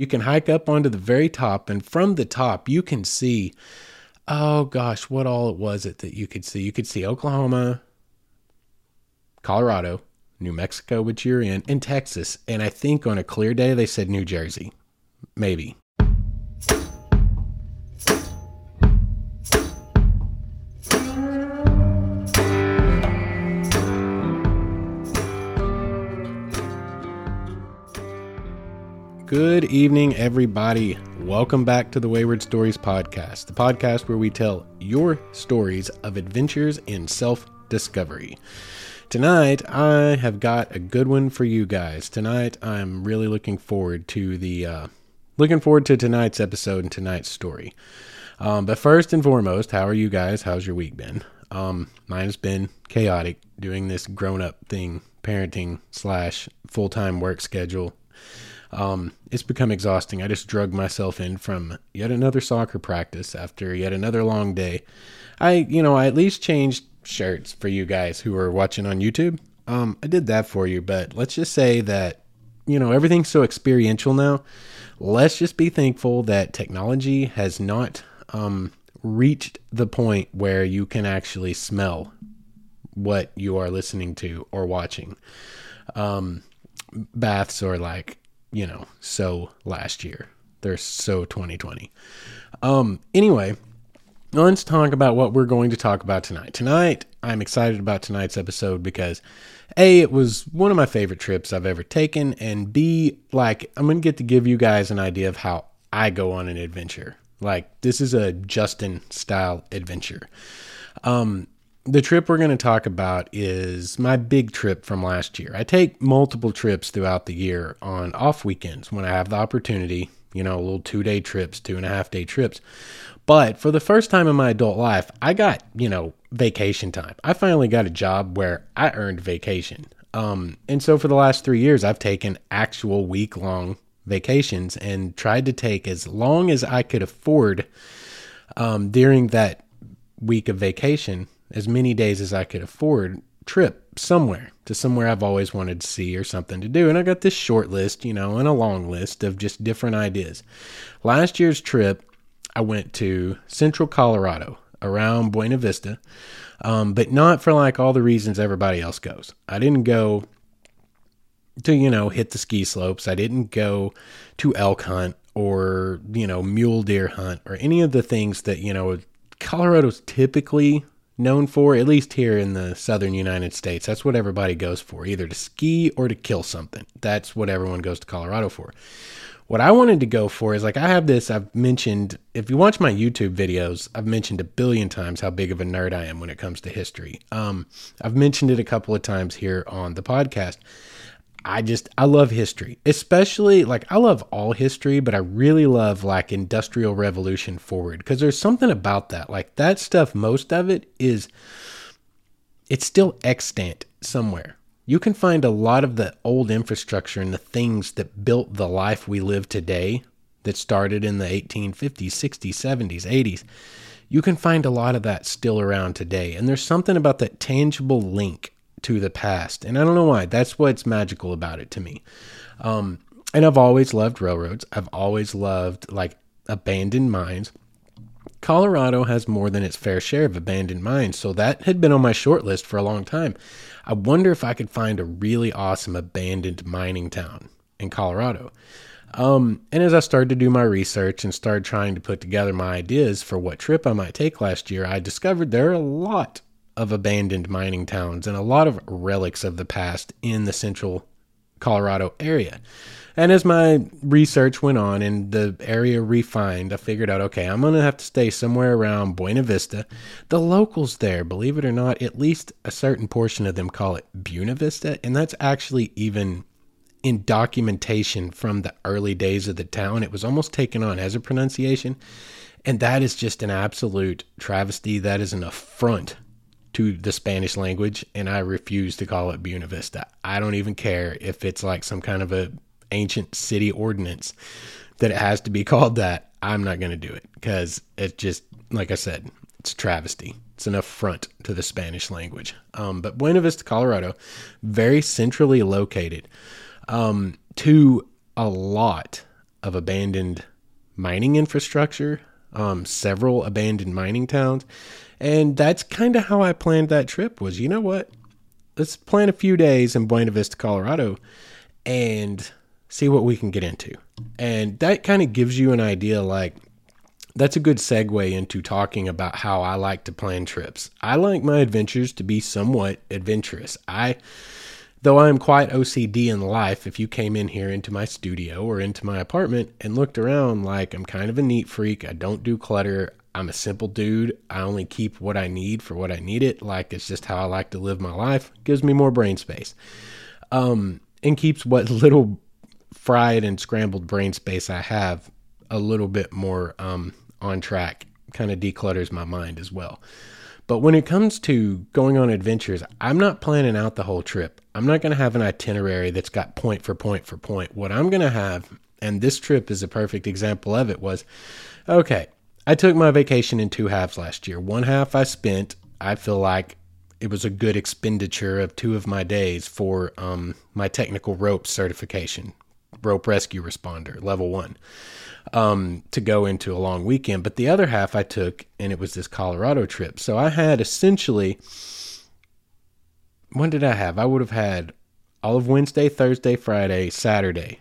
You can hike up onto the very top, and from the top, you can see, oh gosh, what all it was it that you could see? You could see Oklahoma, Colorado, New Mexico, which you're in, and Texas. And I think on a clear day, they said New Jersey. Maybe. Good evening, everybody. Welcome back to the Wayward Stories podcast, the podcast where we tell your stories of adventures in self discovery. Tonight, I have got a good one for you guys. Tonight, I'm really looking forward to the uh, looking forward to tonight's episode and tonight's story. Um, but first and foremost, how are you guys? How's your week been? Um, mine has been chaotic doing this grown up thing, parenting slash full time work schedule um, it's become exhausting. I just drug myself in from yet another soccer practice after yet another long day. I, you know, I at least changed shirts for you guys who are watching on YouTube. Um, I did that for you, but let's just say that, you know, everything's so experiential now. Let's just be thankful that technology has not um, reached the point where you can actually smell what you are listening to or watching. Um, baths are like you know, so last year. They're so 2020. Um, anyway, let's talk about what we're going to talk about tonight. Tonight, I'm excited about tonight's episode because A, it was one of my favorite trips I've ever taken, and B, like, I'm going to get to give you guys an idea of how I go on an adventure. Like, this is a Justin style adventure. Um, the trip we're going to talk about is my big trip from last year. I take multiple trips throughout the year on off weekends when I have the opportunity, you know, little two day trips, two and a half day trips. But for the first time in my adult life, I got, you know, vacation time. I finally got a job where I earned vacation. Um, and so for the last three years, I've taken actual week long vacations and tried to take as long as I could afford um, during that week of vacation as many days as I could afford trip somewhere to somewhere I've always wanted to see or something to do. And I got this short list, you know, and a long list of just different ideas. Last year's trip, I went to central Colorado around Buena Vista, um, but not for like all the reasons everybody else goes. I didn't go to, you know, hit the ski slopes. I didn't go to elk hunt or, you know, mule deer hunt or any of the things that, you know, Colorado's typically known for, at least here in the southern United States. That's what everybody goes for, either to ski or to kill something. That's what everyone goes to Colorado for. What I wanted to go for is like I have this, I've mentioned, if you watch my YouTube videos, I've mentioned a billion times how big of a nerd I am when it comes to history. Um, I've mentioned it a couple of times here on the podcast. I just I love history, especially like I love all history, but I really love like industrial revolution forward because there's something about that. Like that stuff, most of it is it's still extant somewhere. You can find a lot of the old infrastructure and the things that built the life we live today that started in the 1850s, 60s, 70s, 80s. You can find a lot of that still around today. And there's something about that tangible link to the past. And I don't know why. That's what's magical about it to me. Um, and I've always loved railroads. I've always loved like abandoned mines. Colorado has more than its fair share of abandoned mines, so that had been on my short list for a long time. I wonder if I could find a really awesome abandoned mining town in Colorado. Um, and as I started to do my research and started trying to put together my ideas for what trip I might take last year, I discovered there are a lot of abandoned mining towns and a lot of relics of the past in the central Colorado area. And as my research went on and the area refined, I figured out okay, I'm going to have to stay somewhere around Buena Vista. The locals there, believe it or not, at least a certain portion of them call it Buena Vista. And that's actually even in documentation from the early days of the town. It was almost taken on as a pronunciation. And that is just an absolute travesty. That is an affront to the Spanish language, and I refuse to call it Buena Vista. I don't even care if it's like some kind of a ancient city ordinance that it has to be called that. I'm not going to do it because it's just like I said, it's a travesty. It's an affront to the Spanish language. Um, but Buena Vista, Colorado, very centrally located um, to a lot of abandoned mining infrastructure, um, several abandoned mining towns. And that's kind of how I planned that trip was, you know what? Let's plan a few days in Buena Vista, Colorado and see what we can get into. And that kind of gives you an idea like that's a good segue into talking about how I like to plan trips. I like my adventures to be somewhat adventurous. I though I am quite OCD in life, if you came in here into my studio or into my apartment and looked around like I'm kind of a neat freak, I don't do clutter. I'm a simple dude. I only keep what I need for what I need it. Like it's just how I like to live my life. gives me more brain space. Um, and keeps what little fried and scrambled brain space I have a little bit more um, on track. Kind of declutters my mind as well. But when it comes to going on adventures, I'm not planning out the whole trip. I'm not going to have an itinerary that's got point for point for point. What I'm going to have, and this trip is a perfect example of it, was okay, I took my vacation in two halves last year. One half I spent, I feel like it was a good expenditure of two of my days for um, my technical rope certification, rope rescue responder, level one um, to go into a long weekend. But the other half I took, and it was this Colorado trip. So I had essentially, when did I have? I would have had all of Wednesday, Thursday, Friday, Saturday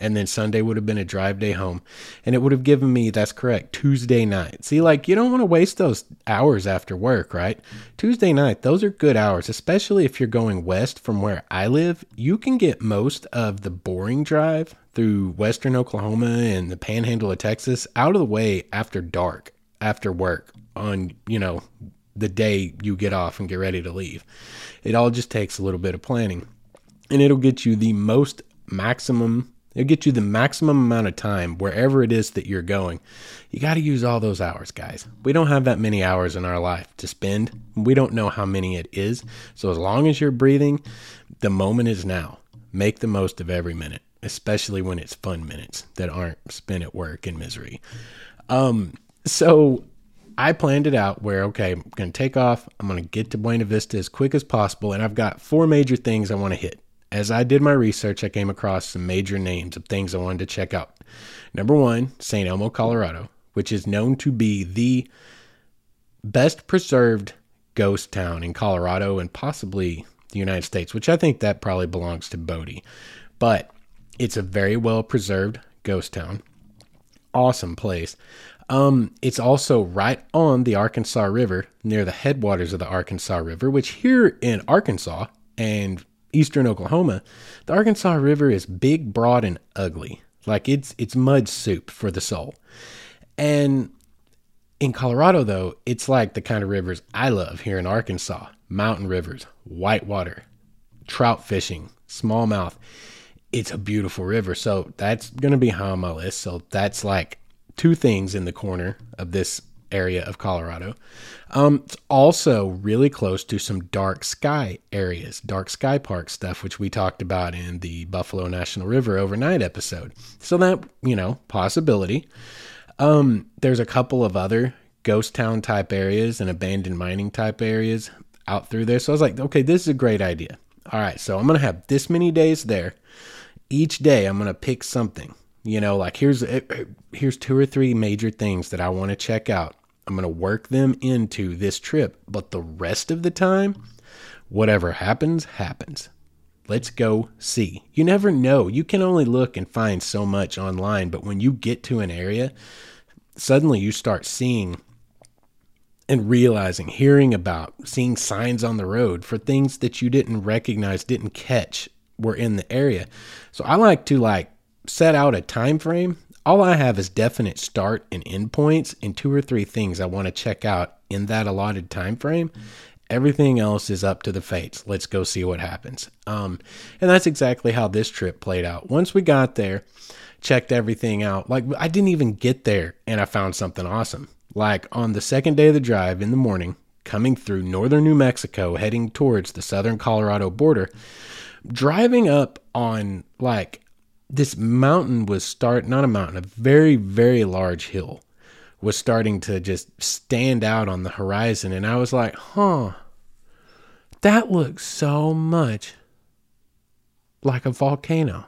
and then Sunday would have been a drive day home. And it would have given me, that's correct, Tuesday night. See, like, you don't want to waste those hours after work, right? Tuesday night, those are good hours, especially if you're going west from where I live. You can get most of the boring drive through western Oklahoma and the panhandle of Texas out of the way after dark, after work, on, you know, the day you get off and get ready to leave. It all just takes a little bit of planning. And it'll get you the most maximum It'll get you the maximum amount of time wherever it is that you're going. You got to use all those hours, guys. We don't have that many hours in our life to spend. We don't know how many it is. So as long as you're breathing, the moment is now. Make the most of every minute, especially when it's fun minutes that aren't spent at work in misery. Um, so I planned it out where, okay, I'm going to take off. I'm going to get to Buena Vista as quick as possible. And I've got four major things I want to hit as I did my research, I came across some major names of things I wanted to check out. Number one, St. Elmo, Colorado, which is known to be the best preserved ghost town in Colorado and possibly the United States, which I think that probably belongs to Bodie. But it's a very well preserved ghost town. Awesome place. Um, it's also right on the Arkansas River, near the headwaters of the Arkansas River, which here in Arkansas and eastern Oklahoma, the Arkansas River is big, broad, and ugly. Like it's it's mud soup for the soul. And in Colorado though, it's like the kind of rivers I love here in Arkansas. Mountain rivers, whitewater, trout fishing, smallmouth. It's a beautiful river. So that's going to be high on my list. So that's like two things in the corner of this area of Colorado. Um, it's also really close to some dark sky areas, dark sky park stuff, which we talked about in the Buffalo National River overnight episode. So that, you know, possibility. Um, there's a couple of other ghost town type areas and abandoned mining type areas out through there. So I was like, okay, this is a great idea. All right, so I'm going to have this many days there. Each day I'm going to pick something. You know, like here's eh, eh, here's two or three major things that I want to check out I'm going to work them into this trip. But the rest of the time, whatever happens, happens. Let's go see. You never know. You can only look and find so much online, but when you get to an area, suddenly you start seeing and realizing, hearing about, seeing signs on the road for things that you didn't recognize, didn't catch were in the area. So I like to like set out a time frame all I have is definite start and end points and two or three things I want to check out in that allotted time frame. Everything else is up to the fates. Let's go see what happens. Um, and that's exactly how this trip played out. Once we got there, checked everything out. Like I didn't even get there and I found something awesome. Like on the second day of the drive in the morning, coming through northern New Mexico, heading towards the southern Colorado border, driving up on like this mountain was start not a mountain, a very very large hill was starting to just stand out on the horizon and I was like, "Huh. That looks so much like a volcano."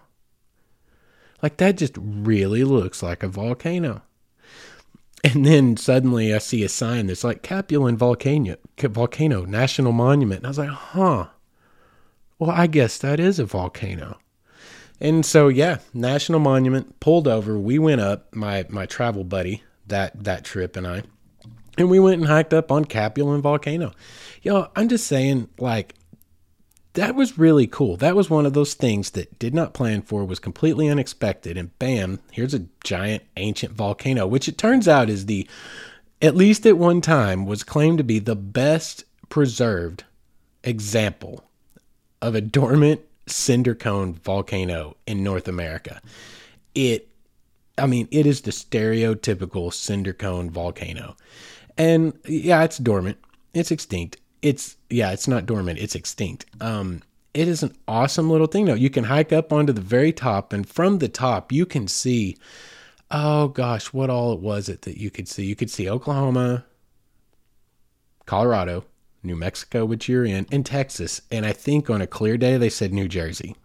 Like that just really looks like a volcano. And then suddenly I see a sign that's like Capulin Volcano, Volcano National Monument. And I was like, huh. Well, I guess that is a volcano. And so yeah, National Monument pulled over. We went up, my my travel buddy, that that trip and I. And we went and hiked up on Capulin Volcano. Yo, I'm just saying, like, that was really cool. That was one of those things that did not plan for, was completely unexpected, and bam, here's a giant ancient volcano, which it turns out is the, at least at one time, was claimed to be the best preserved example of a dormant cinder cone volcano in North America. It, I mean, it is the stereotypical cinder cone volcano. And yeah, it's dormant, it's extinct it's yeah, it's not dormant, it's extinct. Um, it is an awesome little thing though. You can hike up onto the very top, and from the top you can see. Oh gosh, what all it was it that you could see? You could see Oklahoma, Colorado, New Mexico, which you're in, and Texas. And I think on a clear day they said New Jersey.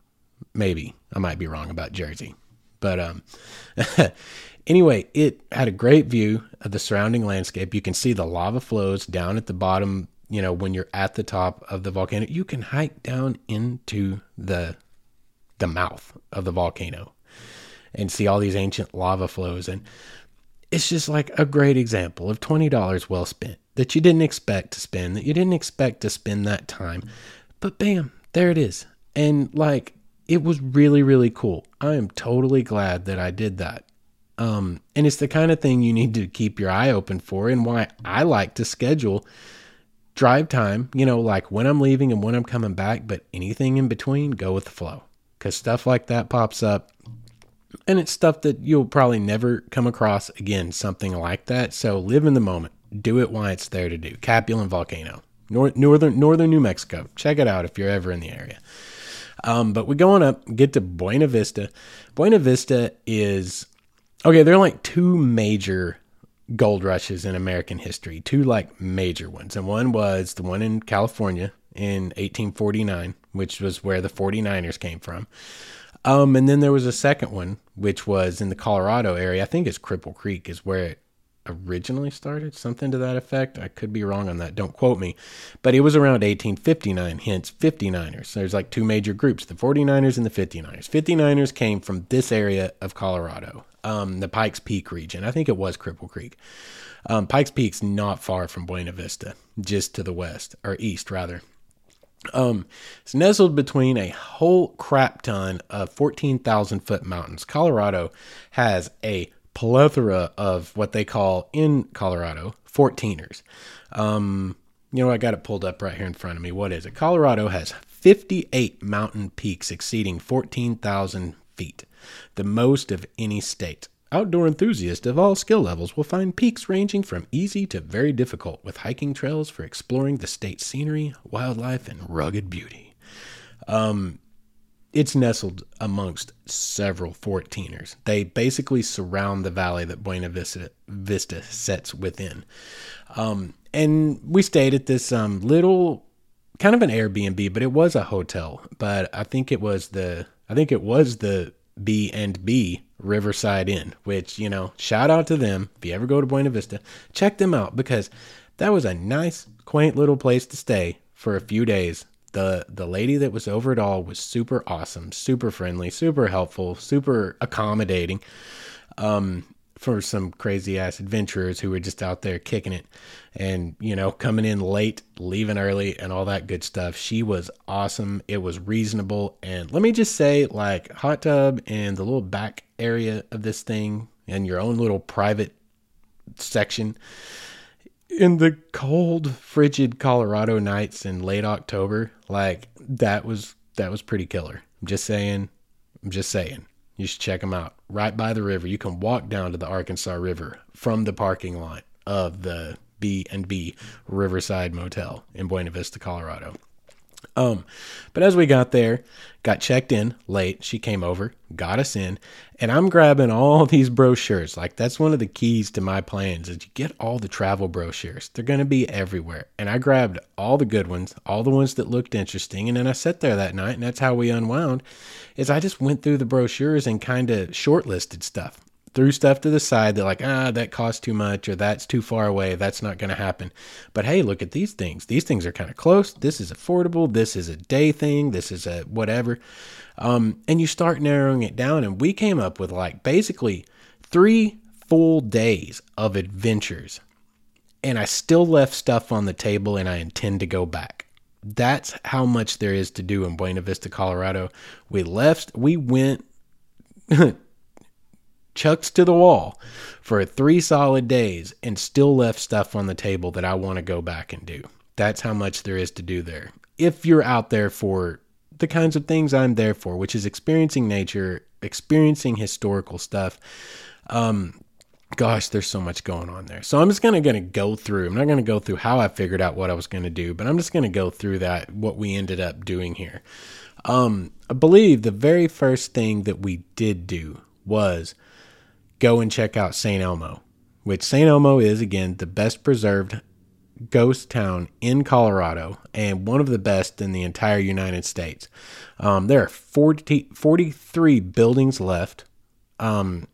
Maybe I might be wrong about Jersey, but um, anyway, it had a great view of the surrounding landscape. You can see the lava flows down at the bottom you know, when you're at the top of the volcano, you can hike down into the the mouth of the volcano and see all these ancient lava flows and it's just like a great example of $20 well spent that you didn't expect to spend, that you didn't expect to spend that time. But bam, there it is. And like it was really really cool. I am totally glad that I did that. Um and it's the kind of thing you need to keep your eye open for and why I like to schedule drive time, you know, like when I'm leaving and when I'm coming back, but anything in between, go with the flow. Because stuff like that pops up. And it's stuff that you'll probably never come across again, something like that. So live in the moment. Do it while it's there to do. Capulin Volcano, northern northern New Mexico. Check it out if you're ever in the area. Um, but we go on up, get to Buena Vista. Buena Vista is okay. There are like two major gold rushes in American history, two like major ones. And one was the one in California in 1849, which was where the 49ers came from. Um, and then there was a second one, which was in the Colorado area. I think it's Cripple Creek is where it originally started, something to that effect. I could be wrong on that. Don't quote me. But it was around 1859, hence 59ers. There's like two major groups, the 49ers and the 59ers. 59ers came from this area of Colorado um, the Pikes Peak region. I think it was Cripple Creek. Um, Pikes Peak's not far from Buena Vista, just to the west or east rather. Um, it's nestled between a whole crap ton of 14,000 foot mountains. Colorado has a plethora of what they call in Colorado 14ers. Um, you know, I got it pulled up right here in front of me. What is it? Colorado has 58 mountain peaks exceeding 14,000 feet the most of any state. Outdoor enthusiasts of all skill levels will find peaks ranging from easy to very difficult, with hiking trails for exploring the state's scenery, wildlife, and rugged beauty. Um, it's nestled amongst several 14ers. They basically surround the valley that Buena Vista, Vista sets within. Um, and we stayed at this um, little, kind of an Airbnb, but it was a hotel. But I think it was the, I think it was the B and B Riverside Inn, which, you know, shout out to them. If you ever go to Buena Vista, check them out because that was a nice, quaint little place to stay for a few days. The the lady that was over it all was super awesome, super friendly, super helpful, super accommodating. Um, for some crazy ass adventurers who were just out there kicking it and, you know, coming in late, leaving early, and all that good stuff. She was awesome. It was reasonable. And let me just say, like, hot tub and the little back area of this thing and your own little private section in the cold, frigid Colorado nights in late October, like, that was that was pretty killer. I'm just saying. I'm just saying. You should check them out. Right by the river. You can walk down to the Arkansas River from the parking lot of the B and B Riverside Motel in Buena Vista, Colorado. Um, but as we got there, got checked in late, she came over, got us in, and I'm grabbing all these brochures. Like that's one of the keys to my plans is you get all the travel brochures. They're going to be everywhere. And I grabbed all the good ones, all the ones that looked interesting, and then I sat there that night and that's how we unwound. Is I just went through the brochures and kind of shortlisted stuff threw stuff to the side that like ah that costs too much or that's too far away. That's not going to happen. But hey look at these things. These things are kind of close. This is affordable. This is a day thing. This is a whatever. Um, and you start narrowing it down and we came up with like basically three full days of adventures. And i still left stuff on the table and i intend to go back. That's how much there is to do in buena vista colorado. We left we went chucked to the wall for three solid days and still left stuff on the table that I want to go back and do. That's how much there is to do there. If you're out there for the kinds of things I'm there for, which is experiencing nature, experiencing historical stuff, um, gosh, there's so much going on there. So I'm just gonna gonna go through. I'm not gonna go through how I figured out what I was gonna do, but I'm just gonna go through that what we ended up doing here. Um, I believe the very first thing that we did do was go and check out St. Elmo, which St. Elmo is, again, the best preserved ghost town in Colorado and one of the best in the entire United States. Um, there are 40, 43 buildings left. Um,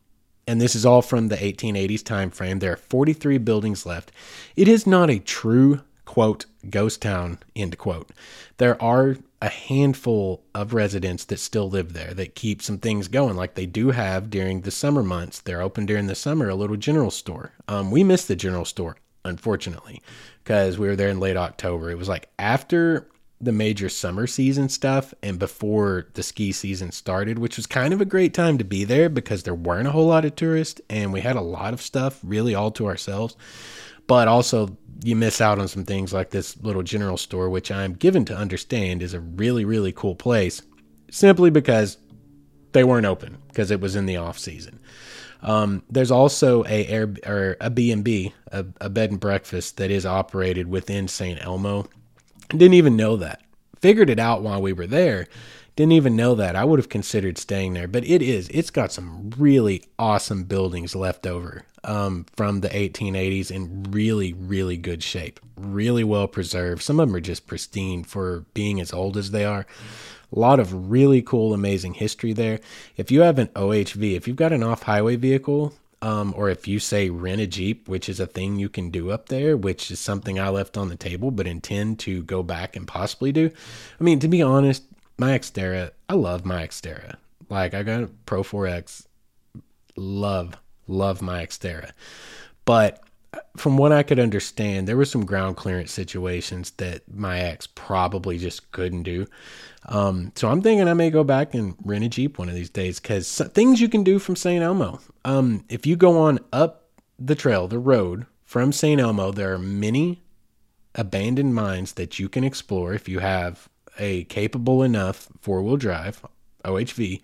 and this is all from the 1880s time frame. There are 43 buildings left. It is not a true quote ghost town end quote. There are a handful of residents that still live there that keep some things going, like they do have during the summer months. They're open during the summer, a little general store. Um, we missed the general store, unfortunately, because we were there in late October. It was like after the major summer season stuff and before the ski season started, which was kind of a great time to be there because there weren't a whole lot of tourists and we had a lot of stuff really all to ourselves. But also, you miss out on some things like this little general store, which I'm given to understand is a really, really cool place simply because they weren't open because it was in the off season. Um, there's also a air or a B&B, a, a bed and breakfast that is operated within St. Elmo. Didn't even know that. Figured it out while we were there. Didn't even know that. I would have considered staying there, but it is. It's got some really awesome buildings left over um, from the 1880s in really, really good shape, really well preserved. Some of them are just pristine for being as old as they are. A lot of really cool, amazing history there. If you have an OHV, if you've got an off highway vehicle, um, or if you say rent a Jeep, which is a thing you can do up there, which is something I left on the table but intend to go back and possibly do. I mean, to be honest, my Xterra, I love my Xterra. Like, I got a Pro 4X, love love my Xterra. But from what I could understand, there were some ground clearance situations that my ex probably just couldn't do. Um, so I'm thinking I may go back and rent a Jeep one of these days because things you can do from St. Elmo. Um, if you go on up the trail, the road from St. Elmo, there are many abandoned mines that you can explore if you have a capable enough four wheel drive, OHV.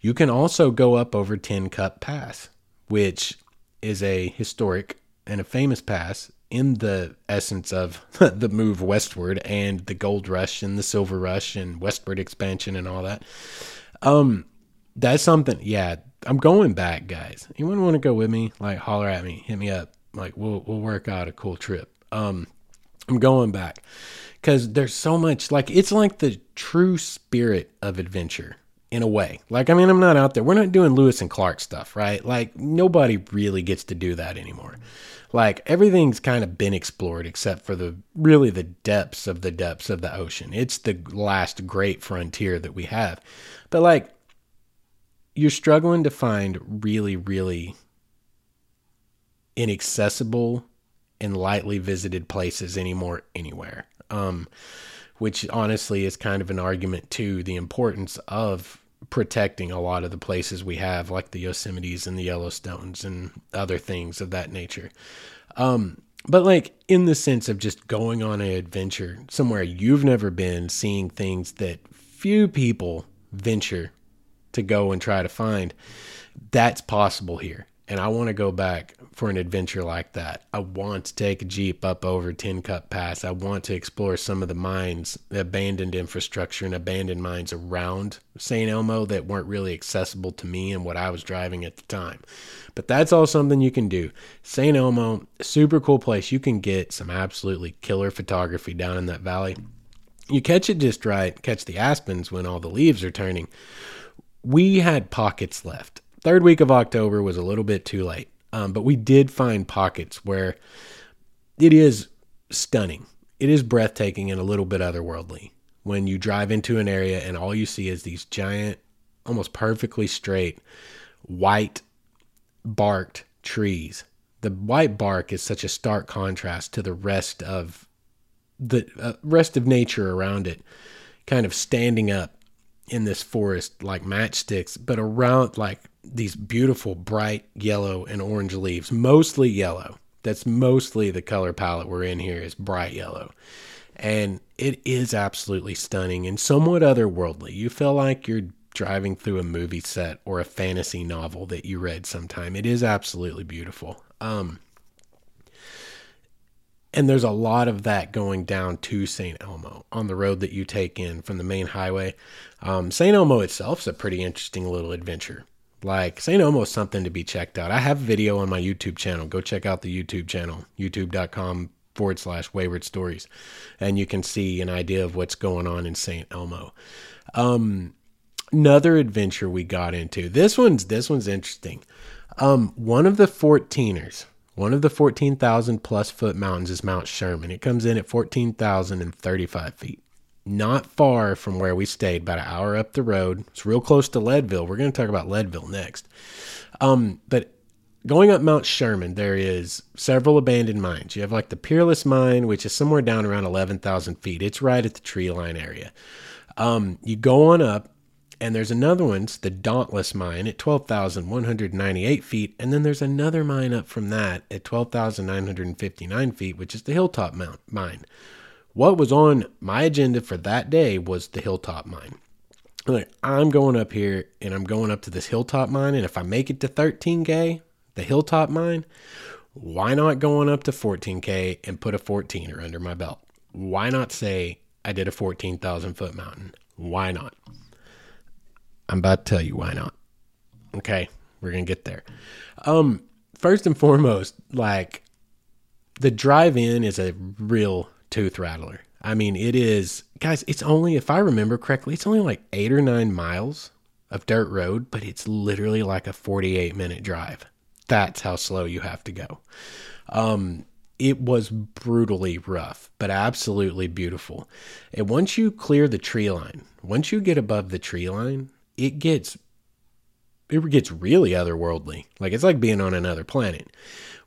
You can also go up over Tin Cup Pass which is a historic and a famous pass in the essence of the move westward and the gold rush and the silver rush and westward expansion and all that. Um, that's something. Yeah, I'm going back, guys. Anyone want to go with me? Like, holler at me, hit me up. Like, we'll we'll work out a cool trip. Um, I'm going back because there's so much. Like, it's like the true spirit of adventure in a way. Like, I mean, I'm not out there. We're not doing Lewis and Clark stuff, right? Like, nobody really gets to do that anymore. Like, everything's kind of been explored except for the really the depths of the depths of the ocean. It's the last great frontier that we have. But, like, you're struggling to find really, really inaccessible and lightly visited places anymore anywhere. Um, which honestly is kind of an argument to the importance of protecting a lot of the places we have, like the Yosemites and the Yellowstones and other things of that nature. Um, but like in the sense of just going on an adventure somewhere you've never been, seeing things that few people venture to go and try to find, that's possible here. And I want to go back for an adventure like that. I want to take a Jeep up over Tin Cup Pass. I want to explore some of the mines, the abandoned infrastructure and abandoned mines around St. Elmo that weren't really accessible to me and what I was driving at the time. But that's all something you can do. St. Elmo, super cool place. You can get some absolutely killer photography down in that valley. You catch it just right, catch the aspens when all the leaves are turning. We had pockets left. Third week of October was a little bit too late um, but we did find pockets where it is stunning. It is breathtaking and a little bit otherworldly when you drive into an area and all you see is these giant, almost perfectly straight, white barked trees. The white bark is such a stark contrast to the rest of the uh, rest of nature around it, kind of standing up in this forest like matchsticks, but around like these beautiful bright yellow and orange leaves, mostly yellow. That's mostly the color palette we're in here is bright yellow. And it is absolutely stunning and somewhat otherworldly. You feel like you're driving through a movie set or a fantasy novel that you read sometime. It is absolutely beautiful. Um, and there's a lot of that going down to St. Elmo on the road that you take in from the main highway. Um, St. Elmo itself is a pretty interesting little adventure. Like St. Elmo is something to be checked out. I have a video on my YouTube channel. Go check out the YouTube channel, youtube.com forward slash wayward stories. And you can see an idea of what's going on in St. Elmo. Um, another adventure we got into. This one's this one's interesting. Um, one of the 14ers, one of the 14,000 plus foot mountains is Mount Sherman. It comes in at 14,035 feet not far from where we stayed, about an hour up the road. It's real close to Leadville. We're going to talk about Leadville next. Um, but going up Mount Sherman, there is several abandoned mines. You have like the Peerless Mine, which is somewhere down around 11,000 feet. It's right at the tree line area. Um, you go on up, and there's another one, it's the Dauntless Mine at 12,198 feet. And then there's another mine up from that at 12,959 feet, which is the Hilltop Mount Mine. What was on my agenda for that day was the Hilltop Mine. I'm going up here and I'm going up to this Hilltop Mine, and if I make it to 13K, the Hilltop Mine, why not going up to 14K and put a 14er under my belt? Why not say I did a 14,000 foot mountain? Why not? I'm about to tell you why not. Okay, we're gonna get there. Um, first and foremost, like the drive in is a real tooth rattler. I mean, it is, guys, it's only, if I remember correctly, it's only like eight or nine miles of dirt road, but it's literally like a 48 minute drive. That's how slow you have to go. Um, it was brutally rough, but absolutely beautiful. And once you clear the tree line, once you get above the tree line, it gets it gets really otherworldly. Like it's like being on another planet.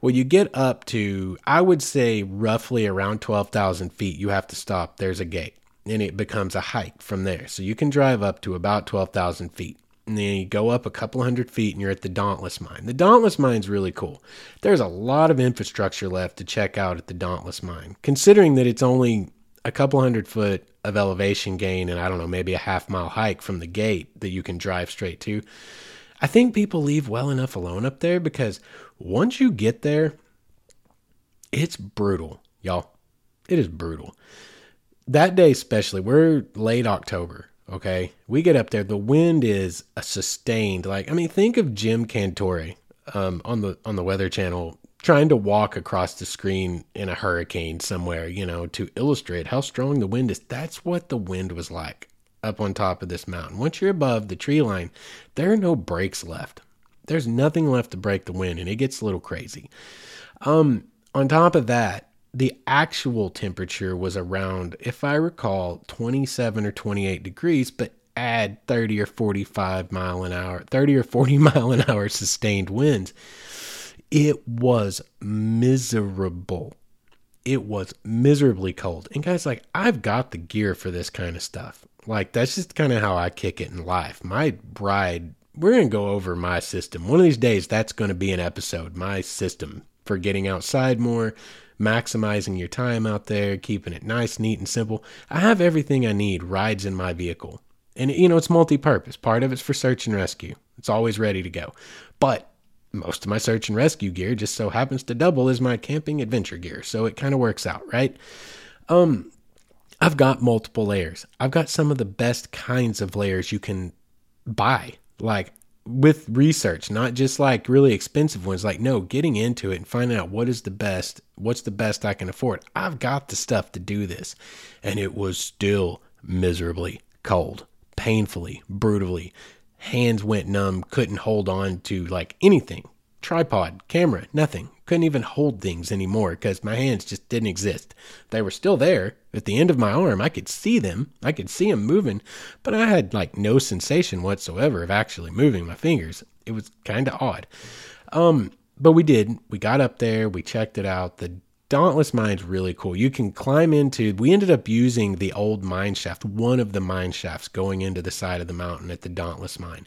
Well, you get up to, I would say, roughly around 12,000 feet, you have to stop. There's a gate, and it becomes a hike from there. So you can drive up to about 12,000 feet. And then you go up a couple hundred feet and you're at the Dauntless Mine. The Dauntless Mine's really cool. There's a lot of infrastructure left to check out at the Dauntless Mine, considering that it's only a couple hundred foot of elevation gain and I don't know, maybe a half mile hike from the gate that you can drive straight to. I think people leave well enough alone up there because once you get there, it's brutal, y'all. It is brutal. That day, especially, we're late October. Okay, we get up there. The wind is a sustained. Like, I mean, think of Jim Cantore um, on the on the Weather Channel trying to walk across the screen in a hurricane somewhere, you know, to illustrate how strong the wind is. That's what the wind was like up on top of this mountain. Once you're above the tree line, there are no breaks left. There's nothing left to break the wind, and it gets a little crazy. Um, on top of that, the actual temperature was around, if I recall, 27 or 28 degrees, but add 30 or 45 mile an hour, 30 or 40 mile an hour sustained winds. It was miserable. It was miserably cold. And guys, like, I've got the gear for this kind of stuff. Like that's just kind of how I kick it in life. My bride, we're going to go over my system. One of these days that's going to be an episode, my system for getting outside more, maximizing your time out there, keeping it nice, neat and simple. I have everything I need rides in my vehicle. And you know, it's multi-purpose. Part of it's for search and rescue. It's always ready to go. But most of my search and rescue gear just so happens to double as my camping adventure gear. So it kind of works out, right? Um, I've got multiple layers. I've got some of the best kinds of layers you can buy. Like with research, not just like really expensive ones. Like, no, getting into it and finding out what is the best, what's the best I can afford. I've got the stuff to do this. And it was still miserably cold, painfully, brutally. Hands went numb, couldn't hold on to like anything tripod, camera, nothing. Couldn't even hold things anymore because my hands just didn't exist. They were still there at the end of my arm. I could see them. I could see them moving, but I had like no sensation whatsoever of actually moving my fingers. It was kind of odd. Um, but we did. We got up there. We checked it out. The Dauntless Mine's really cool. You can climb into. We ended up using the old mine shaft, one of the mine shafts going into the side of the mountain at the Dauntless Mine,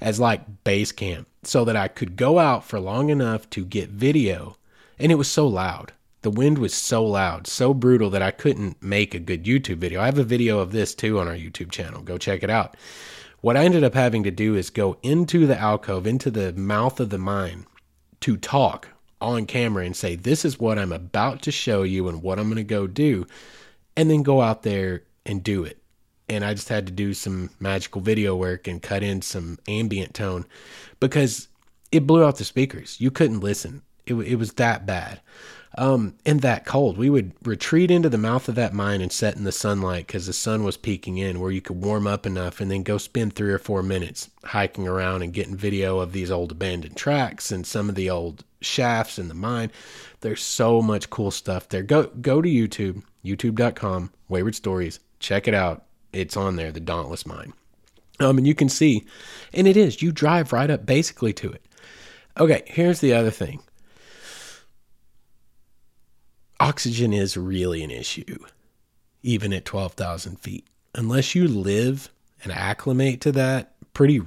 as like base camp, so that I could go out for long enough to get video. And it was so loud. The wind was so loud, so brutal that I couldn't make a good YouTube video. I have a video of this too on our YouTube channel. Go check it out. What I ended up having to do is go into the alcove, into the mouth of the mine to talk on camera and say, This is what I'm about to show you and what I'm going to go do, and then go out there and do it. And I just had to do some magical video work and cut in some ambient tone because it blew out the speakers. You couldn't listen. It, it was that bad um, and that cold. We would retreat into the mouth of that mine and set in the sunlight because the sun was peeking in, where you could warm up enough and then go spend three or four minutes hiking around and getting video of these old abandoned tracks and some of the old shafts in the mine. There's so much cool stuff there. Go go to YouTube, youtube.com, Wayward Stories. Check it out. It's on there, the Dauntless Mine. Um, and you can see, and it is, you drive right up basically to it. Okay, here's the other thing oxygen is really an issue, even at 12,000 feet. Unless you live and acclimate to that pretty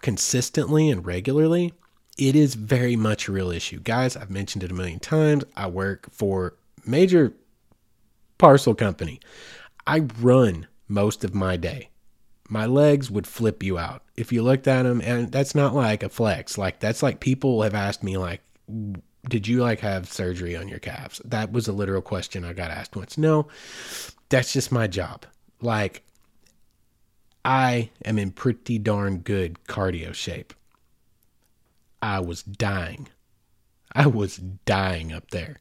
consistently and regularly, it is very much a real issue. Guys, I've mentioned it a million times. I work for major parcel company. I run most of my day. My legs would flip you out if you looked at them and that's not like a flex. Like that's like people have asked me like did you like have surgery on your calves? That was a literal question I got asked once. No, that's just my job. Like, I am in pretty darn good cardio shape. I was dying. I was dying up there.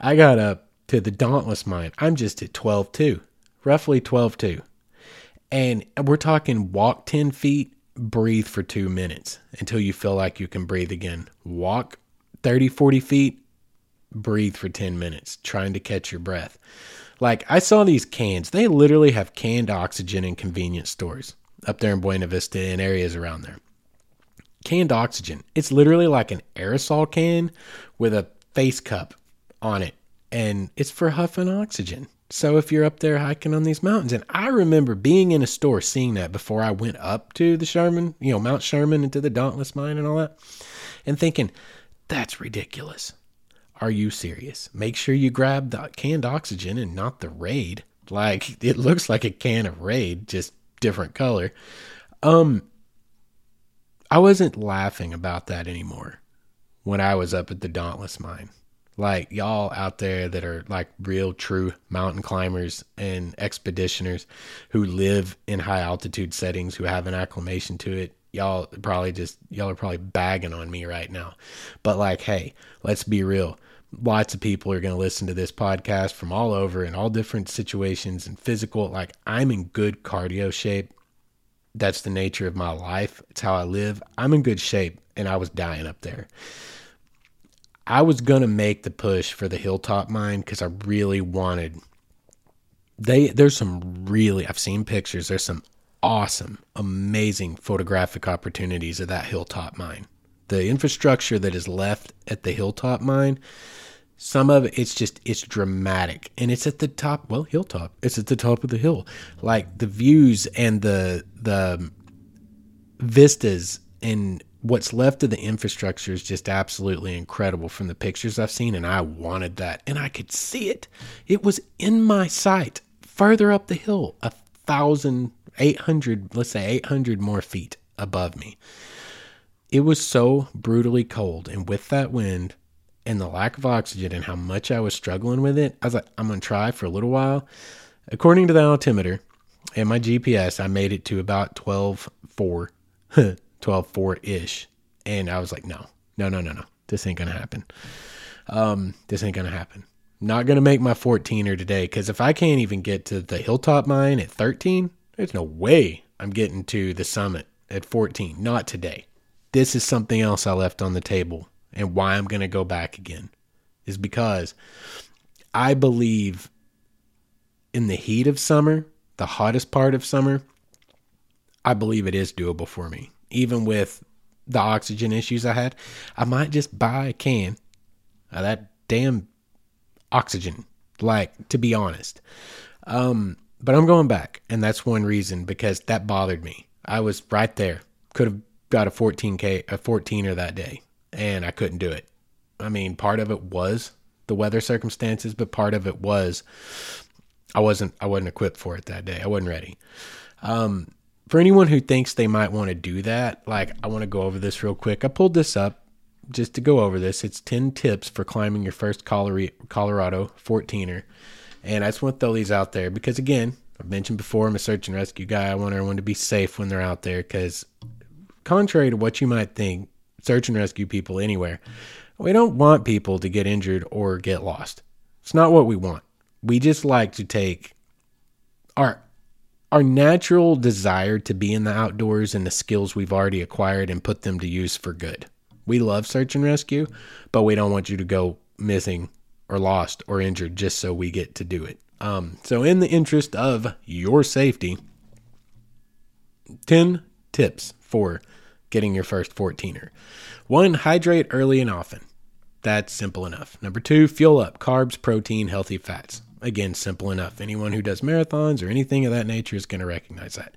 I got up to the Dauntless Mine. I'm just at 12 2, roughly 12 2. And we're talking walk 10 feet, breathe for two minutes until you feel like you can breathe again. Walk 30, 40 feet, breathe for 10 minutes, trying to catch your breath. Like, I saw these cans. They literally have canned oxygen in convenience stores up there in Buena Vista and areas around there. Canned oxygen. It's literally like an aerosol can with a face cup on it, and it's for huffing oxygen. So if you're up there hiking on these mountains, and I remember being in a store seeing that before I went up to the Sherman, you know, Mount Sherman and to the Dauntless Mine and all that, and thinking, that's ridiculous. Are you serious? Make sure you grab the canned oxygen and not the Raid. Like it looks like a can of Raid, just different color. Um I wasn't laughing about that anymore when I was up at the Dauntless mine. Like y'all out there that are like real true mountain climbers and expeditioners who live in high altitude settings who have an acclimation to it y'all probably just y'all are probably bagging on me right now. But like, hey, let's be real. Lots of people are going to listen to this podcast from all over in all different situations and physical. Like, I'm in good cardio shape. That's the nature of my life. It's how I live. I'm in good shape, and I was dying up there. I was going to make the push for the hilltop mine because I really wanted. They there's some really I've seen pictures. There's some awesome, amazing photographic opportunities of that hilltop mine. The infrastructure that is left at the hilltop mine, some of it, it's just it's dramatic and it's at the top well hilltop it's at the top of the hill like the views and the the vistas and what's left of the infrastructure is just absolutely incredible from the pictures I've seen, and I wanted that, and I could see it. It was in my sight, further up the hill, a thousand 800, let's say 800 more feet above me. it was so brutally cold. And with that wind and the lack of oxygen and how much I was struggling with it, I was like, I'm going to try for a little while. According to the altimeter and my GPS, I made it to about 12 4, 12 4 ish. And I was like, no, no, no, no, no. This ain't going to happen. Um, this ain't going to happen. Not going to make my 14er today because if I can't even get to the hilltop mine at 13, there's no way I'm getting to the summit at 14. Not today. This is something else I left on the table and why I'm going to go back again is because I believe in the heat of summer, the hottest part of summer, I believe it is doable for me. Even with the oxygen issues I had, I might just buy a can of that damn oxygen. Like, to be honest. Um, but I'm going back, and that's one reason because that bothered me. I was right there. Could have got a 14k a 14er that day, and I couldn't do it. I mean, part of it was the weather circumstances, but part of it was I wasn't I wasn't equipped for it that day. I wasn't ready. Um, for anyone who thinks they might want to do that, like I want to go over this real quick. I pulled this up just to go over this, it's 10 tips for climbing your first Colorado 14er. And I just want to throw these out there because, again, I've mentioned before, I'm a search and rescue guy. I want everyone to be safe when they're out there because, contrary to what you might think, search and rescue people anywhere, we don't want people to get injured or get lost. It's not what we want. We just like to take our our natural desire to be in the outdoors and the skills we've already acquired and put them to use for good. We love search and rescue, but we don't want you to go missing or lost or injured just so we get to do it. Um, so, in the interest of your safety, 10 tips for getting your first 14er. One, hydrate early and often. That's simple enough. Number two, fuel up carbs, protein, healthy fats. Again, simple enough. Anyone who does marathons or anything of that nature is going to recognize that.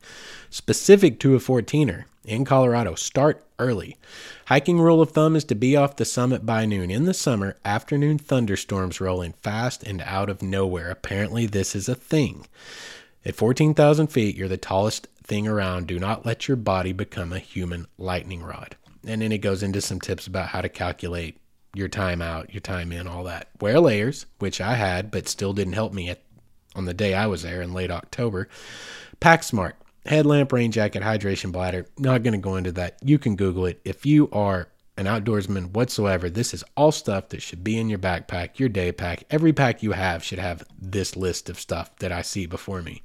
Specific to a 14er in Colorado, start early. Hiking rule of thumb is to be off the summit by noon. In the summer, afternoon thunderstorms roll in fast and out of nowhere. Apparently, this is a thing. At 14,000 feet, you're the tallest thing around. Do not let your body become a human lightning rod. And then it goes into some tips about how to calculate your time out, your time in, all that. Wear layers, which I had, but still didn't help me at, on the day I was there in late October. Pack smart. Headlamp, rain jacket, hydration bladder. Not going to go into that. You can Google it. If you are an outdoorsman whatsoever, this is all stuff that should be in your backpack, your day pack. Every pack you have should have this list of stuff that I see before me.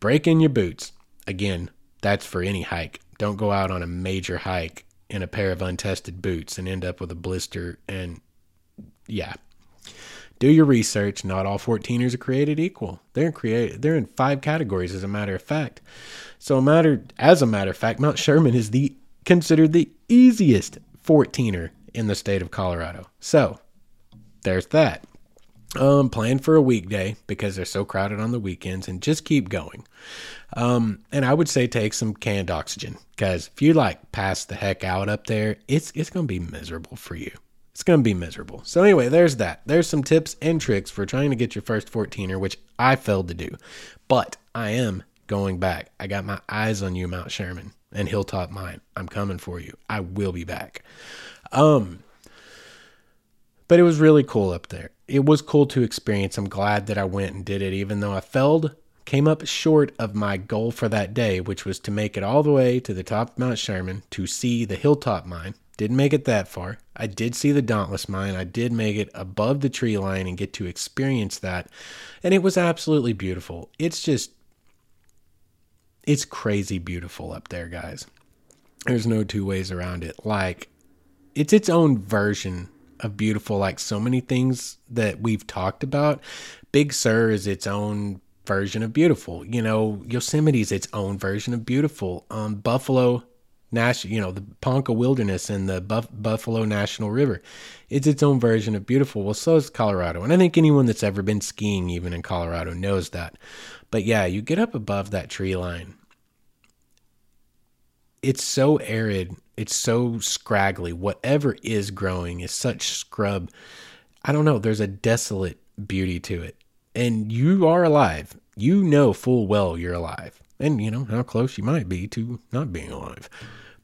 Break in your boots. Again, that's for any hike. Don't go out on a major hike in a pair of untested boots and end up with a blister and yeah. Do your research. Not all 14ers are created equal. They're created they're in five categories as a matter of fact. So a matter as a matter of fact, Mount Sherman is the considered the easiest 14er in the state of Colorado. So, there's that. Um, plan for a weekday because they're so crowded on the weekends and just keep going. Um, and I would say take some canned oxygen because if you like pass the heck out up there, it's it's gonna be miserable for you. It's gonna be miserable. So anyway, there's that. There's some tips and tricks for trying to get your first 14er, which I failed to do, but I am going back. I got my eyes on you, Mount Sherman and Hilltop Mine. I'm coming for you. I will be back. Um, but it was really cool up there. It was cool to experience. I'm glad that I went and did it, even though I failed came up short of my goal for that day, which was to make it all the way to the top of Mount Sherman to see the Hilltop Mine. Didn't make it that far. I did see the Dauntless Mine. I did make it above the tree line and get to experience that. And it was absolutely beautiful. It's just, it's crazy beautiful up there, guys. There's no two ways around it. Like, it's its own version of beautiful, like so many things that we've talked about. Big Sur is its own version of beautiful. You know, Yosemite's its own version of beautiful. Um, Buffalo National, you know, the Ponca Wilderness and the Buff- Buffalo National River, it's its own version of beautiful. Well, so is Colorado, and I think anyone that's ever been skiing, even in Colorado, knows that. But yeah, you get up above that tree line. It's so arid. It's so scraggly. Whatever is growing is such scrub. I don't know. There's a desolate beauty to it and you are alive, you know full well you're alive. And you know how close you might be to not being alive.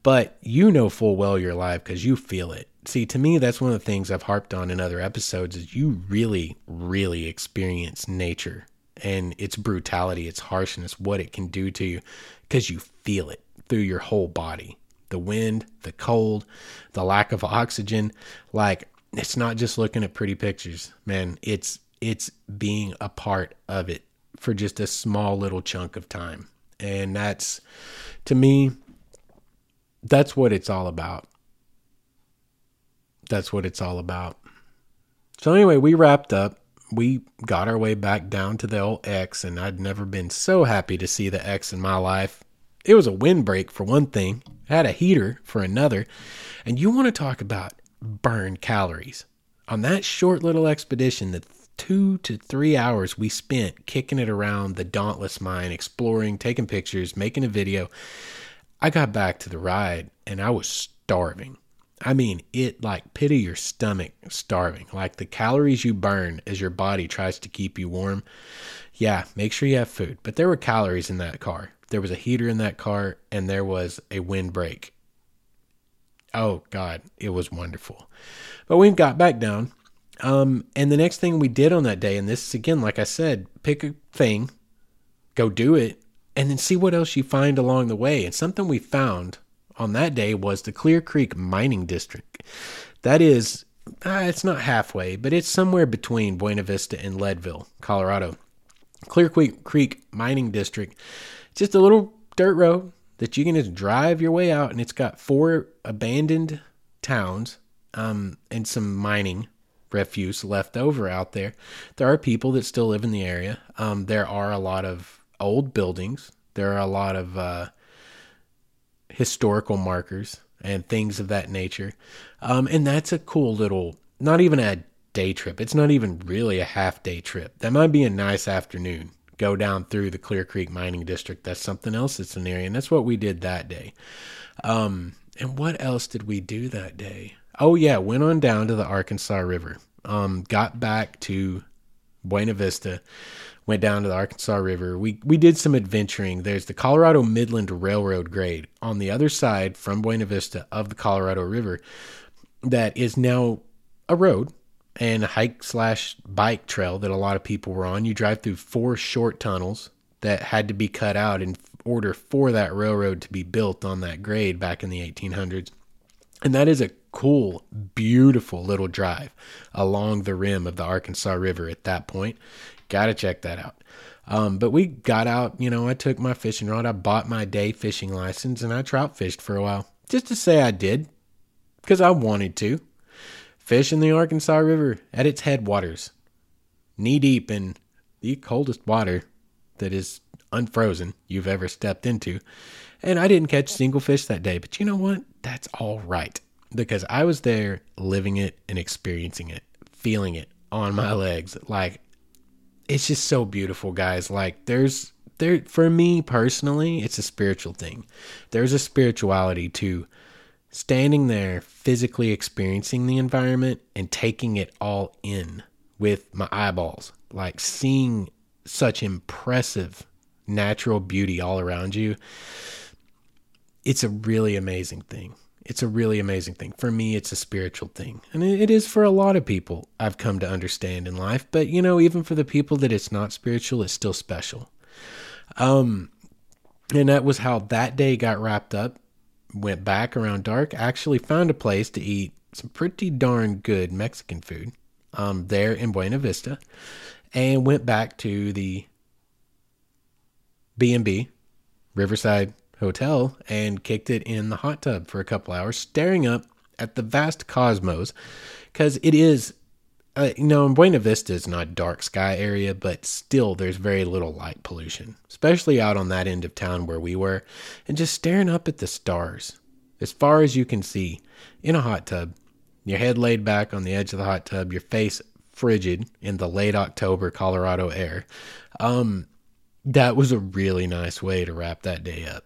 but you know full well you're alive because you feel it. See, to me, that's one of the things I've harped on in other episodes is you really, really experience nature and its brutality, its harshness, what it can do to you because you feel it through your whole body. The wind, the cold, the lack of oxygen. Like, it's not just looking at pretty pictures, man. It's it's being a part of it for just a small little chunk of time. And that's to me that's what it's all about. That's what it's all about. So anyway, we wrapped up. We got our way back down to the old X and I'd never been so happy to see the X in my life. It was a windbreak for one thing, had a heater for another. And you want to talk about burn calories. On that short little expedition, the two to three hours we spent kicking it around the Dauntless Mine, exploring, taking pictures, making a video, I got back to the ride and I was starving. I mean, it like pit of your stomach starving. Like the calories you burn as your body tries to keep you warm. Yeah, make sure you have food. But there were calories in that car. There was a heater in that car and there was a windbreak. Oh God, it was wonderful. But we got back down. Um, and the next thing we did on that day, and this is again, like I said, pick a thing, go do it, and then see what else you find along the way. And something we found on that day was the Clear Creek Mining District. That is, uh, it's not halfway, but it's somewhere between Buena Vista and Leadville, Colorado. Clear Creek Mining District, just a little dirt road that you can just drive your way out, and it's got four abandoned towns um, and some mining refuse left over out there. There are people that still live in the area. Um, there are a lot of old buildings. There are a lot of uh, historical markers and things of that nature. Um, and that's a cool little, not even a day trip. It's not even really a half day trip. That might be a nice afternoon. Go down through the Clear Creek Mining District. That's something else that's an area. And that's what we did that day. Um, and what else did we do that day? Oh, yeah, went on down to the Arkansas River. Um, got back to Buena Vista went down to the Arkansas River. We we did some adventuring. There's the Colorado Midland Railroad grade on the other side from Buena Vista of the Colorado River that is now a road and hike slash bike trail that a lot of people were on. You drive through four short tunnels that had to be cut out in order for that railroad to be built on that grade back in the 1800s. And that is a cool, beautiful little drive along the rim of the Arkansas River at that point. Got to check that out. Um, but we got out, you know, I took my fishing rod, I bought my day fishing license, and I trout fished for a while. Just to say I did, because I wanted to. Fish in the Arkansas River at its headwaters, knee deep in the coldest water that is unfrozen you've ever stepped into. And I didn't catch a single fish that day, but you know what? That's all right because I was there living it and experiencing it, feeling it on my legs. Like it's just so beautiful, guys. Like there's there for me personally, it's a spiritual thing. There's a spirituality to standing there physically experiencing the environment and taking it all in with my eyeballs. Like seeing such impressive natural beauty all around you. It's a really amazing thing. It's a really amazing thing. For me, it's a spiritual thing. And it is for a lot of people, I've come to understand in life. But, you know, even for the people that it's not spiritual, it's still special. Um, and that was how that day got wrapped up. Went back around dark, actually found a place to eat some pretty darn good Mexican food um, there in Buena Vista, and went back to the B&B, Riverside hotel and kicked it in the hot tub for a couple hours, staring up at the vast cosmos. Because it is, uh, you know, in Buena Vista is not a dark sky area, but still there's very little light pollution, especially out on that end of town where we were, and just staring up at the stars as far as you can see in a hot tub, your head laid back on the edge of the hot tub, your face frigid in the late October Colorado air. Um, that was a really nice way to wrap that day up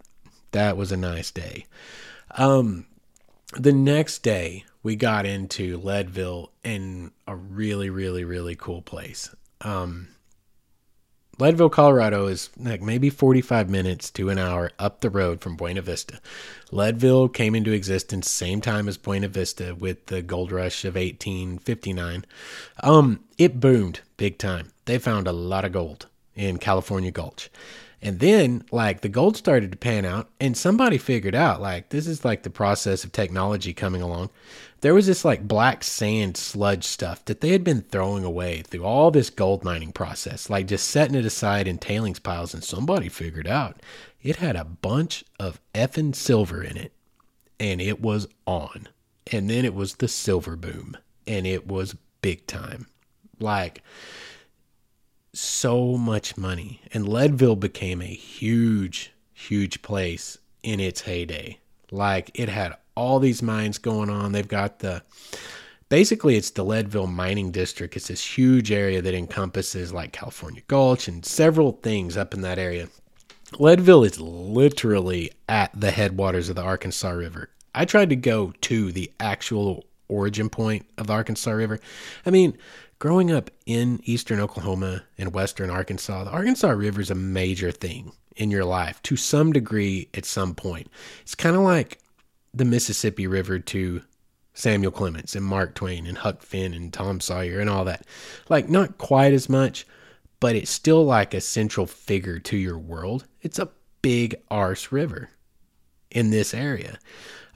that was a nice day. Um, the next day, we got into Leadville in a really, really, really cool place. Um, Leadville, Colorado is like maybe 45 minutes to an hour up the road from Buena Vista. Leadville came into existence same time as Buena Vista with the gold rush of 1859. Um, it boomed big time. They found a lot of gold in California Gulch. And then, like, the gold started to pan out, and somebody figured out, like, this is like the process of technology coming along. There was this, like, black sand sludge stuff that they had been throwing away through all this gold mining process, like, just setting it aside in tailings piles. And somebody figured out it had a bunch of effing silver in it, and it was on. And then it was the silver boom, and it was big time. Like, so much money. And Leadville became a huge, huge place in its heyday. Like it had all these mines going on. They've got the basically it's the Leadville mining district. It's this huge area that encompasses like California Gulch and several things up in that area. Leadville is literally at the headwaters of the Arkansas River. I tried to go to the actual origin point of the Arkansas River. I mean, growing up in eastern Oklahoma and western Arkansas, the Arkansas River is a major thing in your life to some degree at some point. It's kind of like the Mississippi River to Samuel Clemens and Mark Twain and Huck Finn and Tom Sawyer and all that. Like, not quite as much, but it's still like a central figure to your world. It's a big arse river in this area.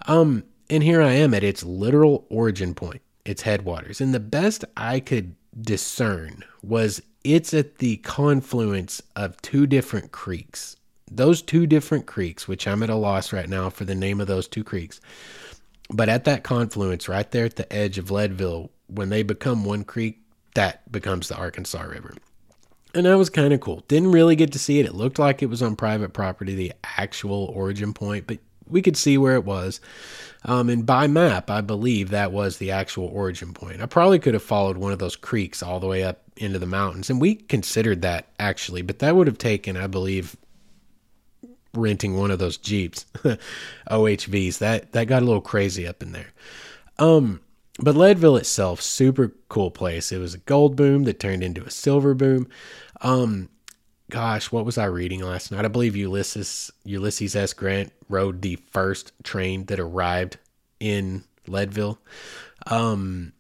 Um, and here I am at its literal origin point its headwaters. And the best I could discern was it's at the confluence of two different creeks. Those two different creeks, which I'm at a loss right now for the name of those two creeks. But at that confluence, right there at the edge of Leadville, when they become one creek, that becomes the Arkansas River. And that was kind of cool. Didn't really get to see it. It looked like it was on private property, the actual origin point, but we could see where it was. Um, and by map, I believe that was the actual origin point. I probably could have followed one of those creeks all the way up into the mountains, and we considered that actually, but that would have taken, I believe, renting one of those Jeeps, OHVs. That that got a little crazy up in there. Um, but Leadville itself, super cool place. It was a gold boom that turned into a silver boom. Um, gosh, what was I reading last night? I believe Ulysses Ulysses S. Grant rode the first train that arrived in Leadville. Um,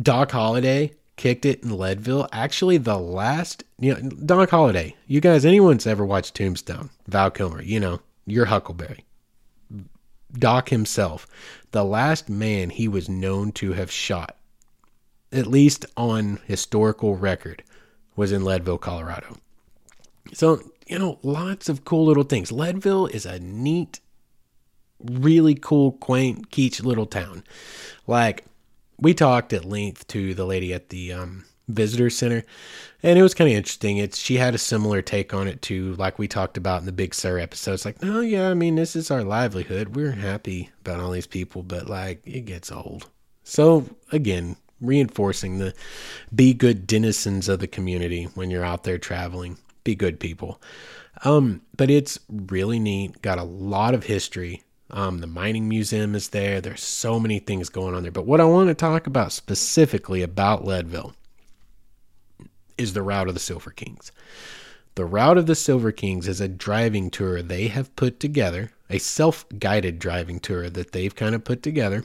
Doc Holliday kicked it in Leadville. Actually, the last, you know, Doc Holliday. You guys, anyone's ever watched Tombstone? Val Kilmer, you know, you're Huckleberry. Doc himself, the last man he was known to have shot, at least on historical record, was in Leadville, Colorado. So, you know, lots of cool little things. Leadville is a neat, really cool, quaint, kitsch little town. Like, we talked at length to the lady at the um, visitor center, and it was kind of interesting. It's she had a similar take on it too, like we talked about in the Big Sur episode. It's like, no, yeah, I mean, this is our livelihood. We're happy about all these people, but like, it gets old. So again, reinforcing the be good denizens of the community when you're out there traveling be good people. Um, but it's really neat. Got a lot of history. Um, the mining museum is there. There's so many things going on there. But what I want to talk about specifically about Leadville is the Route of the Silver Kings. The Route of the Silver Kings is a driving tour they have put together, a self guided driving tour that they've kind of put together.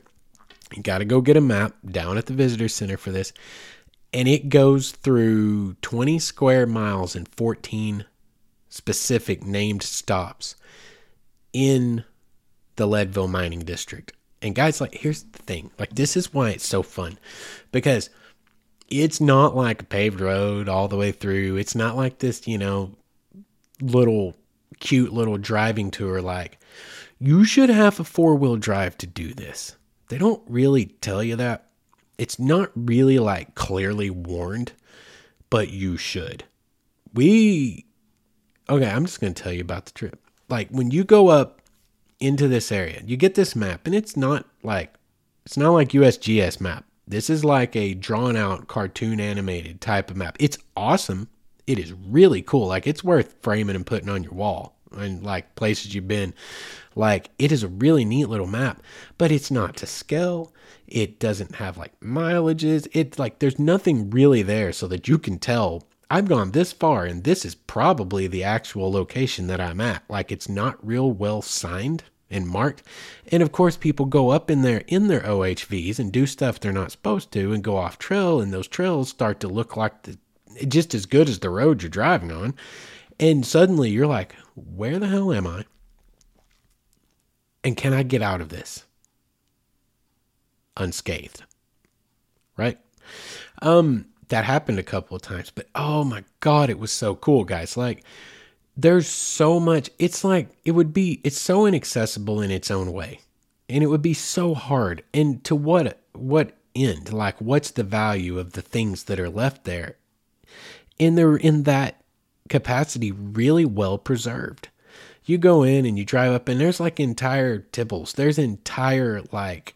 You got to go get a map down at the visitor center for this and it goes through 20 square miles and 14 specific named stops in the Leadville mining district. And guys, like, here's the thing like, this is why it's so fun because it's not like a paved road all the way through. It's not like this, you know, little cute little driving tour. Like, you should have a four wheel drive to do this. They don't really tell you that it's not really like clearly warned, but you should. We okay, I'm just going to tell you about the trip. Like when you go up into this area, you get this map and it's not like it's not like USGS map. This is like a drawn out cartoon animated type of map. It's awesome. It is really cool. Like it's worth framing and putting on your wall and like places you've been. Like it is a really neat little map, but it's not to scale. It doesn't have like mileages. It's like there's nothing really there so that you can tell I've gone this far and this is probably the actual location that I'm at. Like it's not real well signed and marked. And of course, people go up in there in their OHVs and do stuff they're not supposed to and go off trail, and those trails start to look like the, just as good as the road you're driving on. And suddenly you're like, where the hell am I? And can I get out of this unscathed? Right? Um, that happened a couple of times, but oh my God, it was so cool, guys. Like, there's so much it's like it would be it's so inaccessible in its own way. And it would be so hard. And to what what end? Like what's the value of the things that are left there? And they're in that capacity really well preserved. You go in and you drive up and there's like entire tipples there's entire like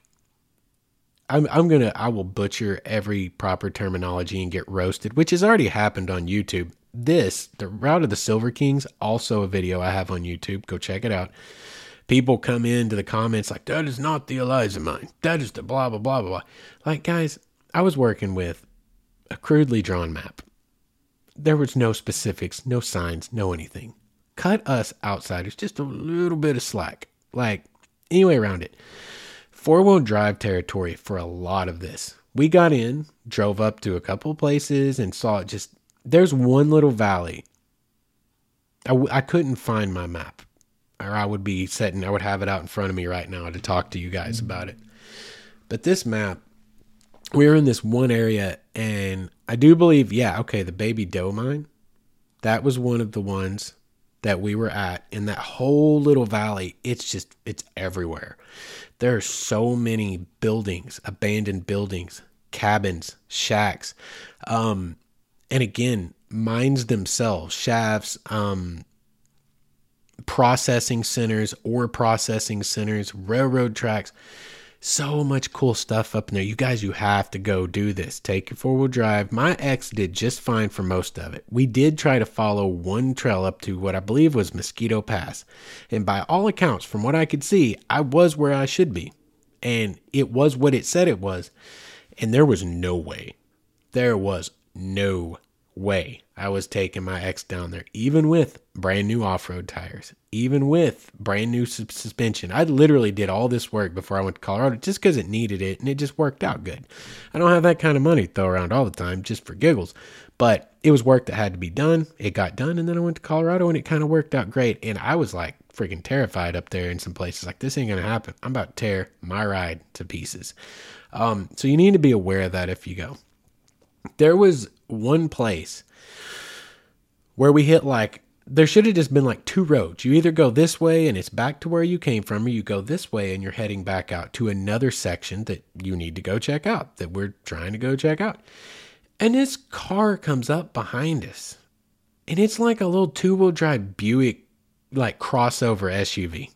I'm I'm gonna I will butcher every proper terminology and get roasted, which has already happened on YouTube this, the Route of the Silver Kings, also a video I have on YouTube. Go check it out. People come into the comments like, that is not the Eliza mine. That is the blah, blah, blah, blah. blah. Like, guys, I was working with a crudely drawn map. There was no specifics, no signs, no anything. Cut us outsiders just a little bit of slack. Like, anyway, around it. Four wheel drive territory for a lot of this. We got in, drove up to a couple places, and saw it just there's one little valley. I w- I couldn't find my map, or I would be setting, I would have it out in front of me right now to talk to you guys about it. But this map, we are in this one area, and I do believe, yeah, okay, the baby doe mine, that was one of the ones that we were at in that whole little valley. It's just, it's everywhere. There are so many buildings, abandoned buildings, cabins, shacks. Um, and again, mines themselves, shafts, um, processing centers, ore processing centers, railroad tracks. So much cool stuff up in there. You guys, you have to go do this. Take your four wheel drive. My ex did just fine for most of it. We did try to follow one trail up to what I believe was Mosquito Pass. And by all accounts, from what I could see, I was where I should be. And it was what it said it was. And there was no way. There was no way I was taking my ex down there, even with brand new off road tires, even with brand new suspension. I literally did all this work before I went to Colorado just because it needed it and it just worked out good. I don't have that kind of money to throw around all the time just for giggles, but it was work that had to be done. It got done, and then I went to Colorado and it kind of worked out great. And I was like freaking terrified up there in some places like this ain't gonna happen. I'm about to tear my ride to pieces. Um, so you need to be aware of that if you go. There was one place where we hit like there should have just been like two roads. You either go this way and it's back to where you came from, or you go this way and you're heading back out to another section that you need to go check out, that we're trying to go check out. And this car comes up behind us. And it's like a little two wheel drive Buick, like crossover SUV.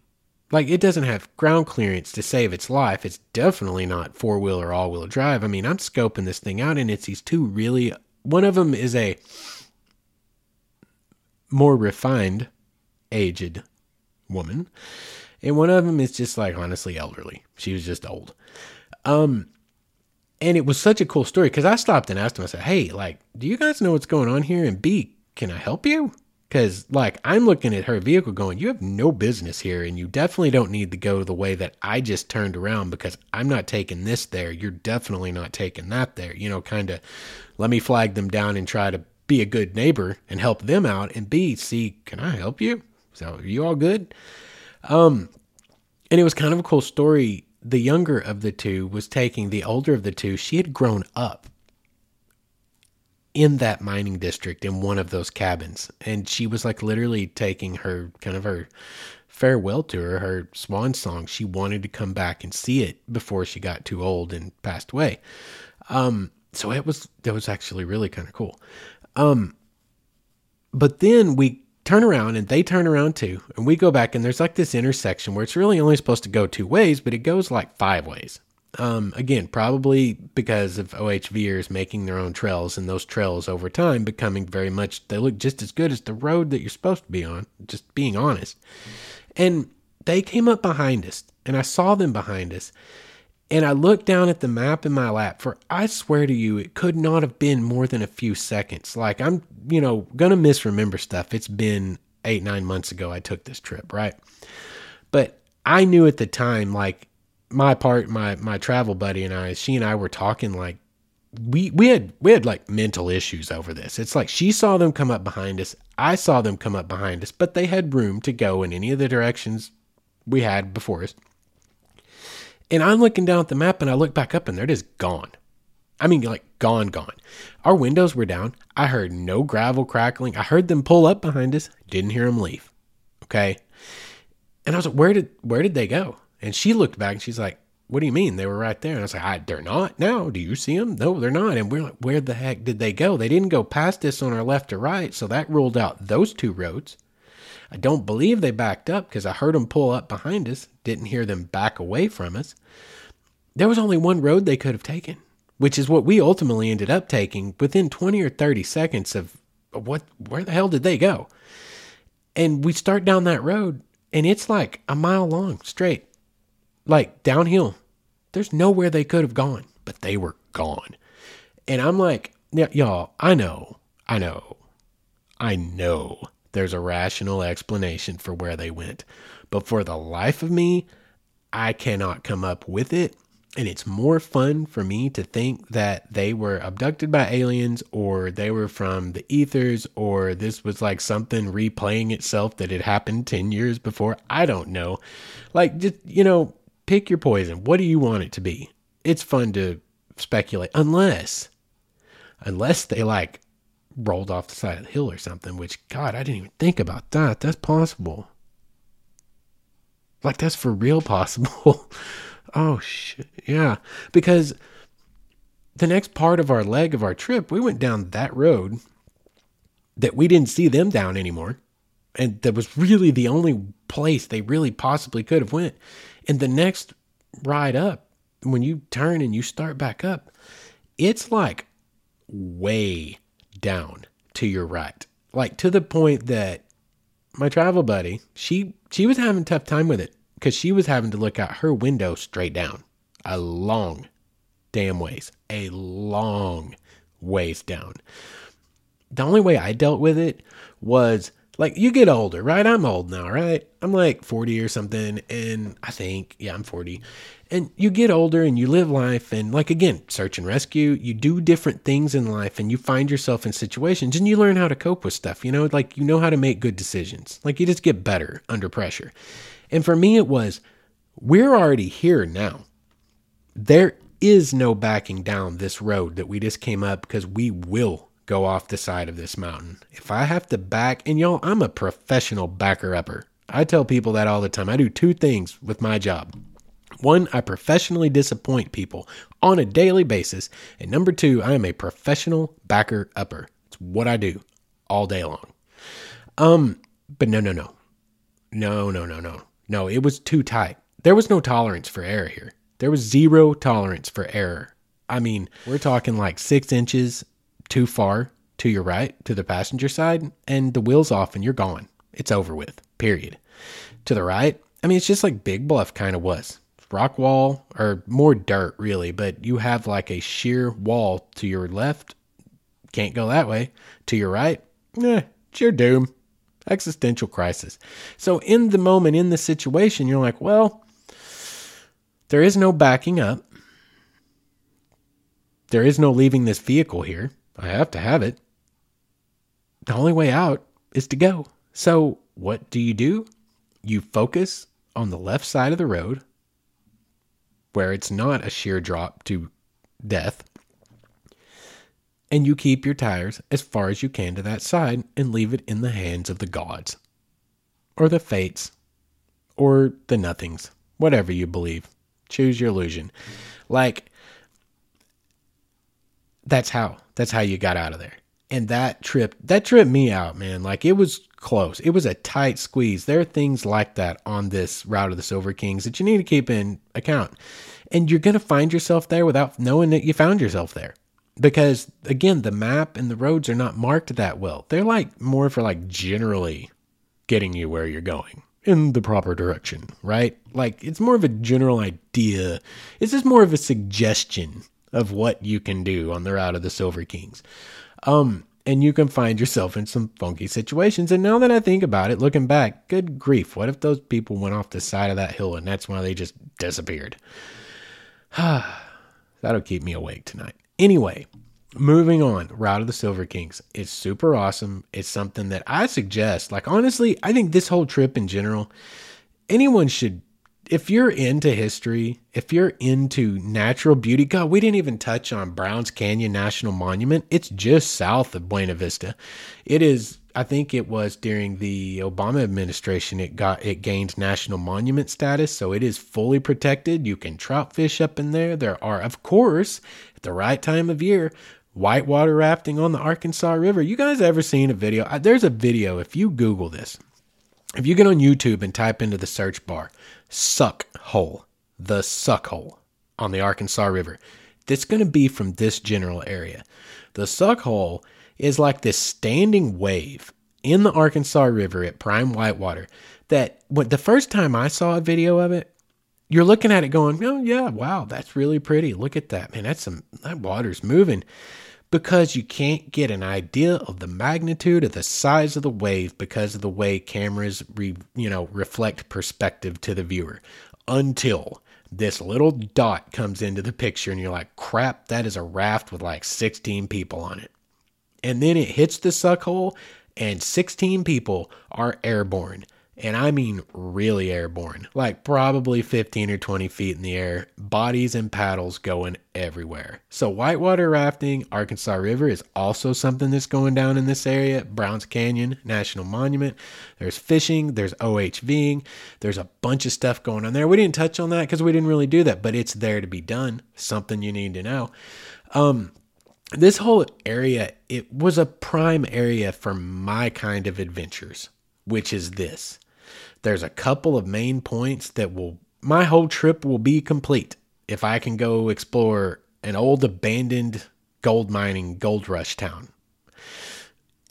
Like it doesn't have ground clearance to save its life. It's definitely not four wheel or all wheel drive. I mean, I'm scoping this thing out and it's these two really, one of them is a more refined, aged woman. And one of them is just like honestly elderly. She was just old. Um, and it was such a cool story because I stopped and asked him, I said, Hey, like, do you guys know what's going on here? And B, can I help you? Because, like, I'm looking at her vehicle going, You have no business here, and you definitely don't need to go the way that I just turned around because I'm not taking this there. You're definitely not taking that there. You know, kind of let me flag them down and try to be a good neighbor and help them out. And B, see, can I help you? So, are you all good? Um, and it was kind of a cool story. The younger of the two was taking the older of the two. She had grown up in that mining district in one of those cabins. And she was like literally taking her kind of her farewell to her, her swan song. She wanted to come back and see it before she got too old and passed away. Um, so it was that was actually really kind of cool. Um, but then we turn around and they turn around too, and we go back and there's like this intersection where it's really only supposed to go two ways, but it goes like five ways. Um, again, probably because of OHVers making their own trails and those trails over time becoming very much, they look just as good as the road that you're supposed to be on, just being honest. And they came up behind us and I saw them behind us And I looked down at the map in my lap for I swear to you, it could not have been more than a few seconds. Like I'm, you know, gonna misremember stuff. It's been eight, nine months ago I took this trip, right? But I knew at the time, like my part, my my travel buddy and I, she and I were talking like we we had we had like mental issues over this. It's like she saw them come up behind us, I saw them come up behind us, but they had room to go in any of the directions we had before us. And I'm looking down at the map and I look back up and they're just gone. I mean, like gone, gone. Our windows were down. I heard no gravel crackling. I heard them pull up behind us. Didn't hear them leave. Okay. And I was like, where did where did they go? And she looked back and she's like, what do you mean? They were right there. And I was like, I, they're not now. Do you see them? No, they're not. And we're like, where the heck did they go? They didn't go past us on our left or right. So that ruled out those two roads. I don't believe they backed up because I heard them pull up behind us, didn't hear them back away from us. There was only one road they could have taken, which is what we ultimately ended up taking within 20 or 30 seconds of what where the hell did they go? And we start down that road and it's like a mile long straight. Like downhill. There's nowhere they could have gone, but they were gone. And I'm like, y'all, I know, I know, I know there's a rational explanation for where they went. But for the life of me, I cannot come up with it. And it's more fun for me to think that they were abducted by aliens or they were from the ethers or this was like something replaying itself that had happened 10 years before. I don't know. Like, just, you know, pick your poison. What do you want it to be? It's fun to speculate, unless, unless they like rolled off the side of the hill or something, which, God, I didn't even think about that. That's possible. Like, that's for real possible. oh, shit. Yeah. Because the next part of our leg of our trip, we went down that road that we didn't see them down anymore. And that was really the only place they really possibly could have went. And the next ride up, when you turn and you start back up, it's like way down to your right. Like to the point that my travel buddy, she she was having a tough time with it because she was having to look out her window straight down. A long damn ways. A long ways down. The only way I dealt with it was like you get older, right? I'm old now, right? I'm like 40 or something and I think yeah, I'm 40 and you get older and you live life and like again search and rescue you do different things in life and you find yourself in situations and you learn how to cope with stuff you know? Like you know how to make good decisions. Like you just get better under pressure. And for me it was we're already here now. There is no backing down this road that we just came up because we will go off the side of this mountain if i have to back and y'all i'm a professional backer upper i tell people that all the time i do two things with my job one, I professionally disappoint people on a daily basis. And number two, I am a professional backer upper. It's what I do all day long. Um, but no, no, no. No, no, no, no. No, it was too tight. There was no tolerance for error here. There was zero tolerance for error. I mean, we're talking like six inches too far to your right, to the passenger side, and the wheel's off and you're gone. It's over with, period. To the right, I mean, it's just like Big Bluff kind of was rock wall or more dirt really, but you have like a sheer wall to your left. Can't go that way. To your right, eh, it's your doom. Existential crisis. So in the moment, in the situation, you're like, well, there is no backing up. There is no leaving this vehicle here. I have to have it. The only way out is to go. So what do you do? You focus on the left side of the road where it's not a sheer drop to death. And you keep your tires as far as you can to that side and leave it in the hands of the gods, or the fates, or the nothings, whatever you believe. Choose your illusion. Like, that's how. That's how you got out of there. And that trip, that tripped me out, man. Like, it was close. It was a tight squeeze. There are things like that on this route of the Silver Kings that you need to keep in account. And you're going to find yourself there without knowing that you found yourself there. Because again, the map and the roads are not marked that well. They're like more for like generally getting you where you're going. in the proper direction, right? Like it's more of a general idea. It's just more of a suggestion of what you can do on the route of the Silver Kings. Um, and you can find yourself in some funky situations. And now that I think about it, looking back, good grief, what if those people went off the side of that hill and that's why they just disappeared? That'll keep me awake tonight. Anyway, moving on, Route of the Silver Kings. It's super awesome. It's something that I suggest. Like, honestly, I think this whole trip in general, anyone should if you're into history, if you're into natural beauty, God, we didn't even touch on Browns Canyon National Monument. It's just south of Buena Vista. It is, I think it was during the Obama administration it got it gained national monument status, so it is fully protected. You can trout fish up in there. There are, of course, at the right time of year, whitewater rafting on the Arkansas River. You guys ever seen a video? There's a video if you Google this. If you get on YouTube and type into the search bar, suck hole, the suck hole on the Arkansas River. That's going to be from this general area. The suck hole is like this standing wave in the Arkansas River at prime whitewater that when the first time I saw a video of it, you're looking at it going, oh yeah, wow, that's really pretty. Look at that, man. That's some that water's moving because you can't get an idea of the magnitude of the size of the wave because of the way cameras re, you know reflect perspective to the viewer. Until this little dot comes into the picture and you're like crap that is a raft with like 16 people on it. And then it hits the suck hole and 16 people are airborne and I mean really airborne, like probably 15 or 20 feet in the air, bodies and paddles going everywhere. So, whitewater rafting, Arkansas River is also something that's going down in this area. Browns Canyon National Monument. There's fishing, there's OHVing, there's a bunch of stuff going on there. We didn't touch on that because we didn't really do that, but it's there to be done. Something you need to know. Um, this whole area, it was a prime area for my kind of adventures, which is this there's a couple of main points that will, my whole trip will be complete if I can go explore an old abandoned gold mining gold rush town.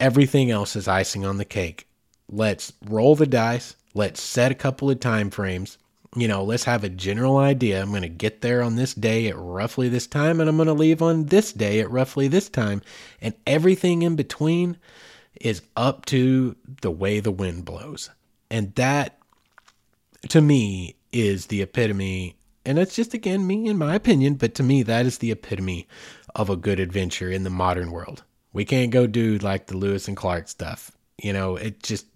Everything else is icing on the cake. Let's roll the dice. Let's set a couple of time frames. You know, let's have a general idea. I'm going to get there on this day at roughly this time, and I'm going to leave on this day at roughly this time. And everything in between is up to the way the wind blows. And that, to me, is the epitome. And it's just, again, me in my opinion, but to me, that is the epitome of a good adventure in the modern world. We can't go do like the Lewis and Clark stuff. You know, it just,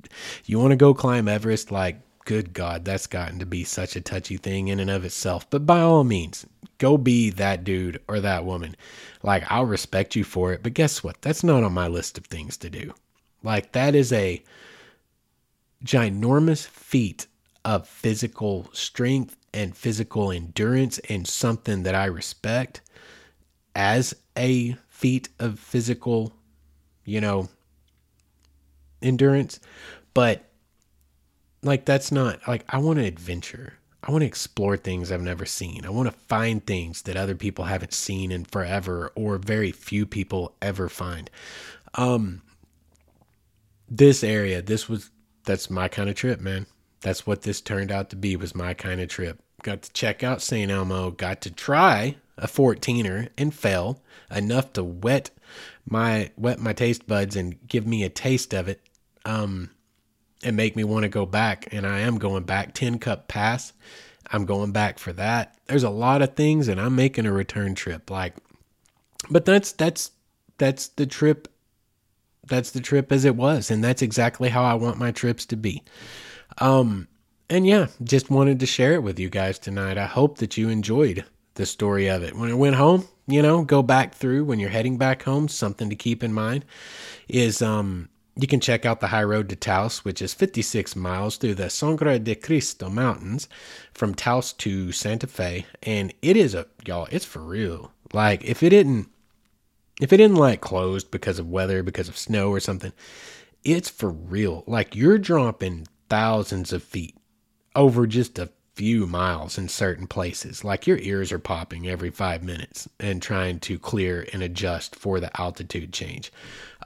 you want to go climb Everest, like, good God, that's gotten to be such a touchy thing in and of itself. But by all means, go be that dude or that woman. Like, I'll respect you for it. But guess what? That's not on my list of things to do. Like, that is a ginormous feat of physical strength and physical endurance and something that I respect as a feat of physical, you know, endurance. But like, that's not like I want to adventure. I want to explore things I've never seen. I want to find things that other people haven't seen in forever or very few people ever find. Um, this area, this was that's my kind of trip, man. That's what this turned out to be was my kind of trip. Got to check out St. Elmo, got to try a 14er and fell enough to wet my wet my taste buds and give me a taste of it. Um and make me want to go back and I am going back Tin Cup Pass. I'm going back for that. There's a lot of things and I'm making a return trip like but that's that's that's the trip that's the trip as it was and that's exactly how I want my trips to be. Um and yeah, just wanted to share it with you guys tonight. I hope that you enjoyed the story of it. When I went home, you know, go back through when you're heading back home, something to keep in mind is um you can check out the high road to Taos, which is 56 miles through the Sangre de Cristo Mountains from Taos to Santa Fe. And it is a, y'all, it's for real. Like, if it didn't, if it didn't like closed because of weather, because of snow or something, it's for real. Like you're dropping thousands of feet over just a few miles in certain places. Like your ears are popping every five minutes and trying to clear and adjust for the altitude change.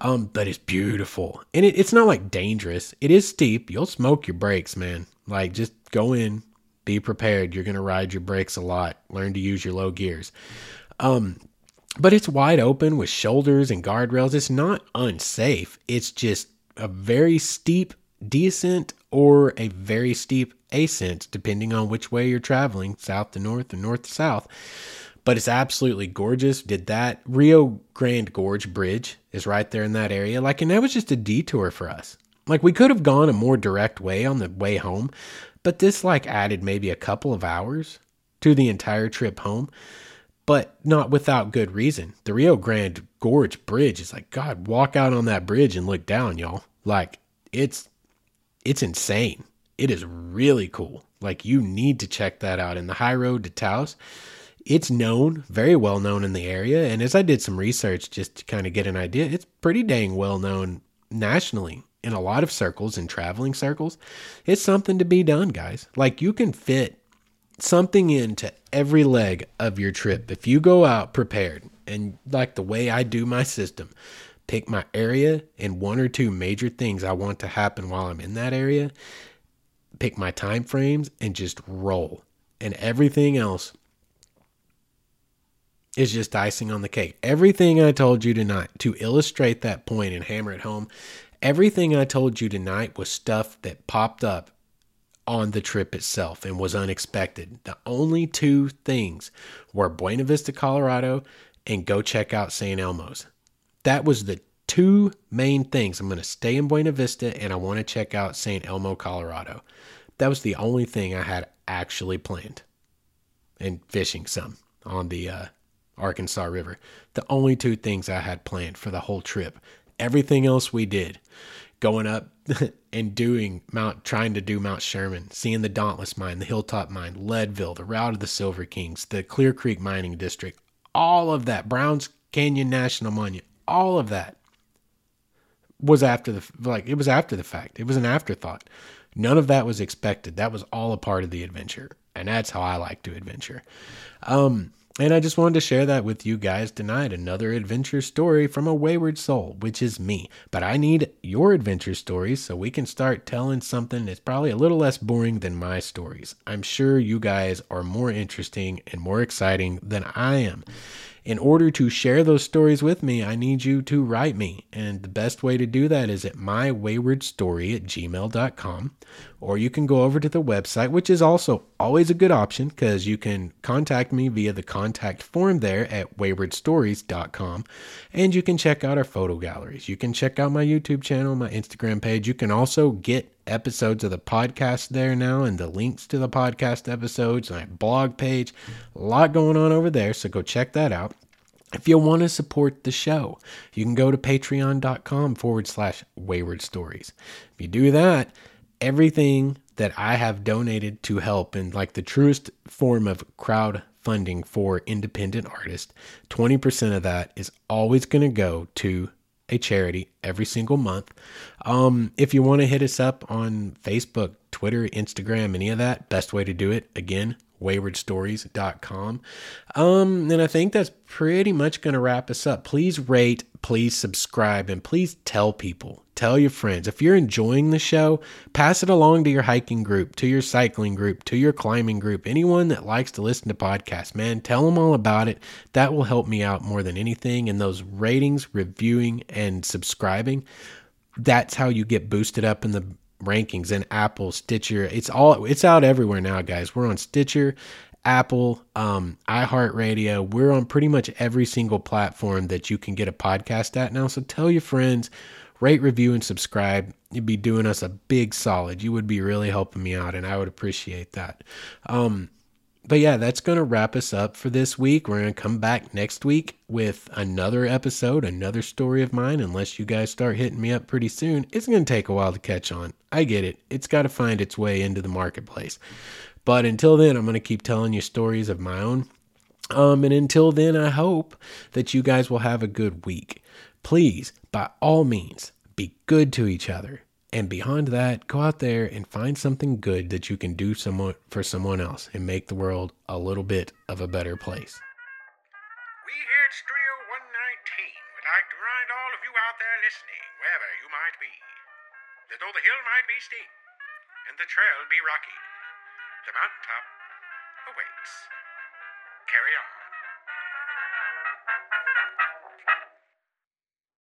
Um, but it's beautiful. And it, it's not like dangerous. It is steep. You'll smoke your brakes, man. Like just go in, be prepared. You're going to ride your brakes a lot. Learn to use your low gears. Um, but it's wide open with shoulders and guardrails. It's not unsafe. It's just a very steep descent or a very steep ascent, depending on which way you're traveling, south to north or north to south. But it's absolutely gorgeous. Did that Rio Grande Gorge Bridge is right there in that area. Like, and that was just a detour for us. Like, we could have gone a more direct way on the way home, but this like added maybe a couple of hours to the entire trip home but not without good reason. The Rio Grande Gorge Bridge is like, God, walk out on that bridge and look down, y'all. Like, it's it's insane. It is really cool. Like you need to check that out. In the high road to Taos, it's known, very well known in the area. And as I did some research just to kind of get an idea, it's pretty dang well known nationally in a lot of circles and traveling circles. It's something to be done, guys. Like you can fit something into every leg of your trip if you go out prepared and like the way I do my system pick my area and one or two major things I want to happen while I'm in that area, pick my time frames and just roll. And everything else is just icing on the cake. Everything I told you tonight to illustrate that point and hammer it home, everything I told you tonight was stuff that popped up on the trip itself and was unexpected. The only two things were Buena Vista, Colorado, and go check out St. Elmo's that was the two main things. I'm going to stay in Buena Vista and I want to check out St. Elmo, Colorado. That was the only thing I had actually planned. And fishing some on the uh, Arkansas River. The only two things I had planned for the whole trip. Everything else we did. Going up and doing Mount, trying to do Mount Sherman, seeing the Dauntless Mine, the Hilltop Mine, Leadville, the Route of the Silver Kings, the Clear Creek Mining District, all of that, Browns Canyon National Monument, all of that was after the like it was after the fact. It was an afterthought. None of that was expected. That was all a part of the adventure. And that's how I like to adventure. Um and I just wanted to share that with you guys tonight. Another adventure story from a wayward soul, which is me. But I need your adventure stories so we can start telling something that's probably a little less boring than my stories. I'm sure you guys are more interesting and more exciting than I am. In order to share those stories with me, I need you to write me. And the best way to do that is at mywaywardstory at gmail.com. Or you can go over to the website, which is also always a good option because you can contact me via the contact form there at waywardstories.com. And you can check out our photo galleries. You can check out my YouTube channel, my Instagram page. You can also get episodes of the podcast there now and the links to the podcast episodes, my blog page. A lot going on over there, so go check that out. If you want to support the show, you can go to patreon.com forward slash wayward stories. If you do that, everything that I have donated to help in like the truest form of crowdfunding for independent artists, 20% of that is always going to go to a charity every single month. Um, if you want to hit us up on Facebook, Twitter, Instagram, any of that, best way to do it, again, waywardstories.com. Um, and I think that's pretty much going to wrap us up. Please rate, please subscribe, and please tell people. Tell your friends. If you're enjoying the show, pass it along to your hiking group, to your cycling group, to your climbing group, anyone that likes to listen to podcasts, man, tell them all about it. That will help me out more than anything. And those ratings, reviewing, and subscribing, that's how you get boosted up in the rankings and Apple, Stitcher. It's all it's out everywhere now, guys. We're on Stitcher, Apple, um, iHeartRadio. We're on pretty much every single platform that you can get a podcast at now. So tell your friends, rate, review, and subscribe. You'd be doing us a big solid. You would be really helping me out, and I would appreciate that. Um, but yeah, that's going to wrap us up for this week. We're going to come back next week with another episode, another story of mine. Unless you guys start hitting me up pretty soon, it's going to take a while to catch on. I get it. It's got to find its way into the marketplace. But until then, I'm going to keep telling you stories of my own. Um, and until then, I hope that you guys will have a good week. Please, by all means, be good to each other. And beyond that, go out there and find something good that you can do someone for someone else and make the world a little bit of a better place. We here at Studio 119 would like to remind all of you out there listening, wherever you might be, that though the hill might be steep and the trail be rocky, the mountaintop awaits. Carry on.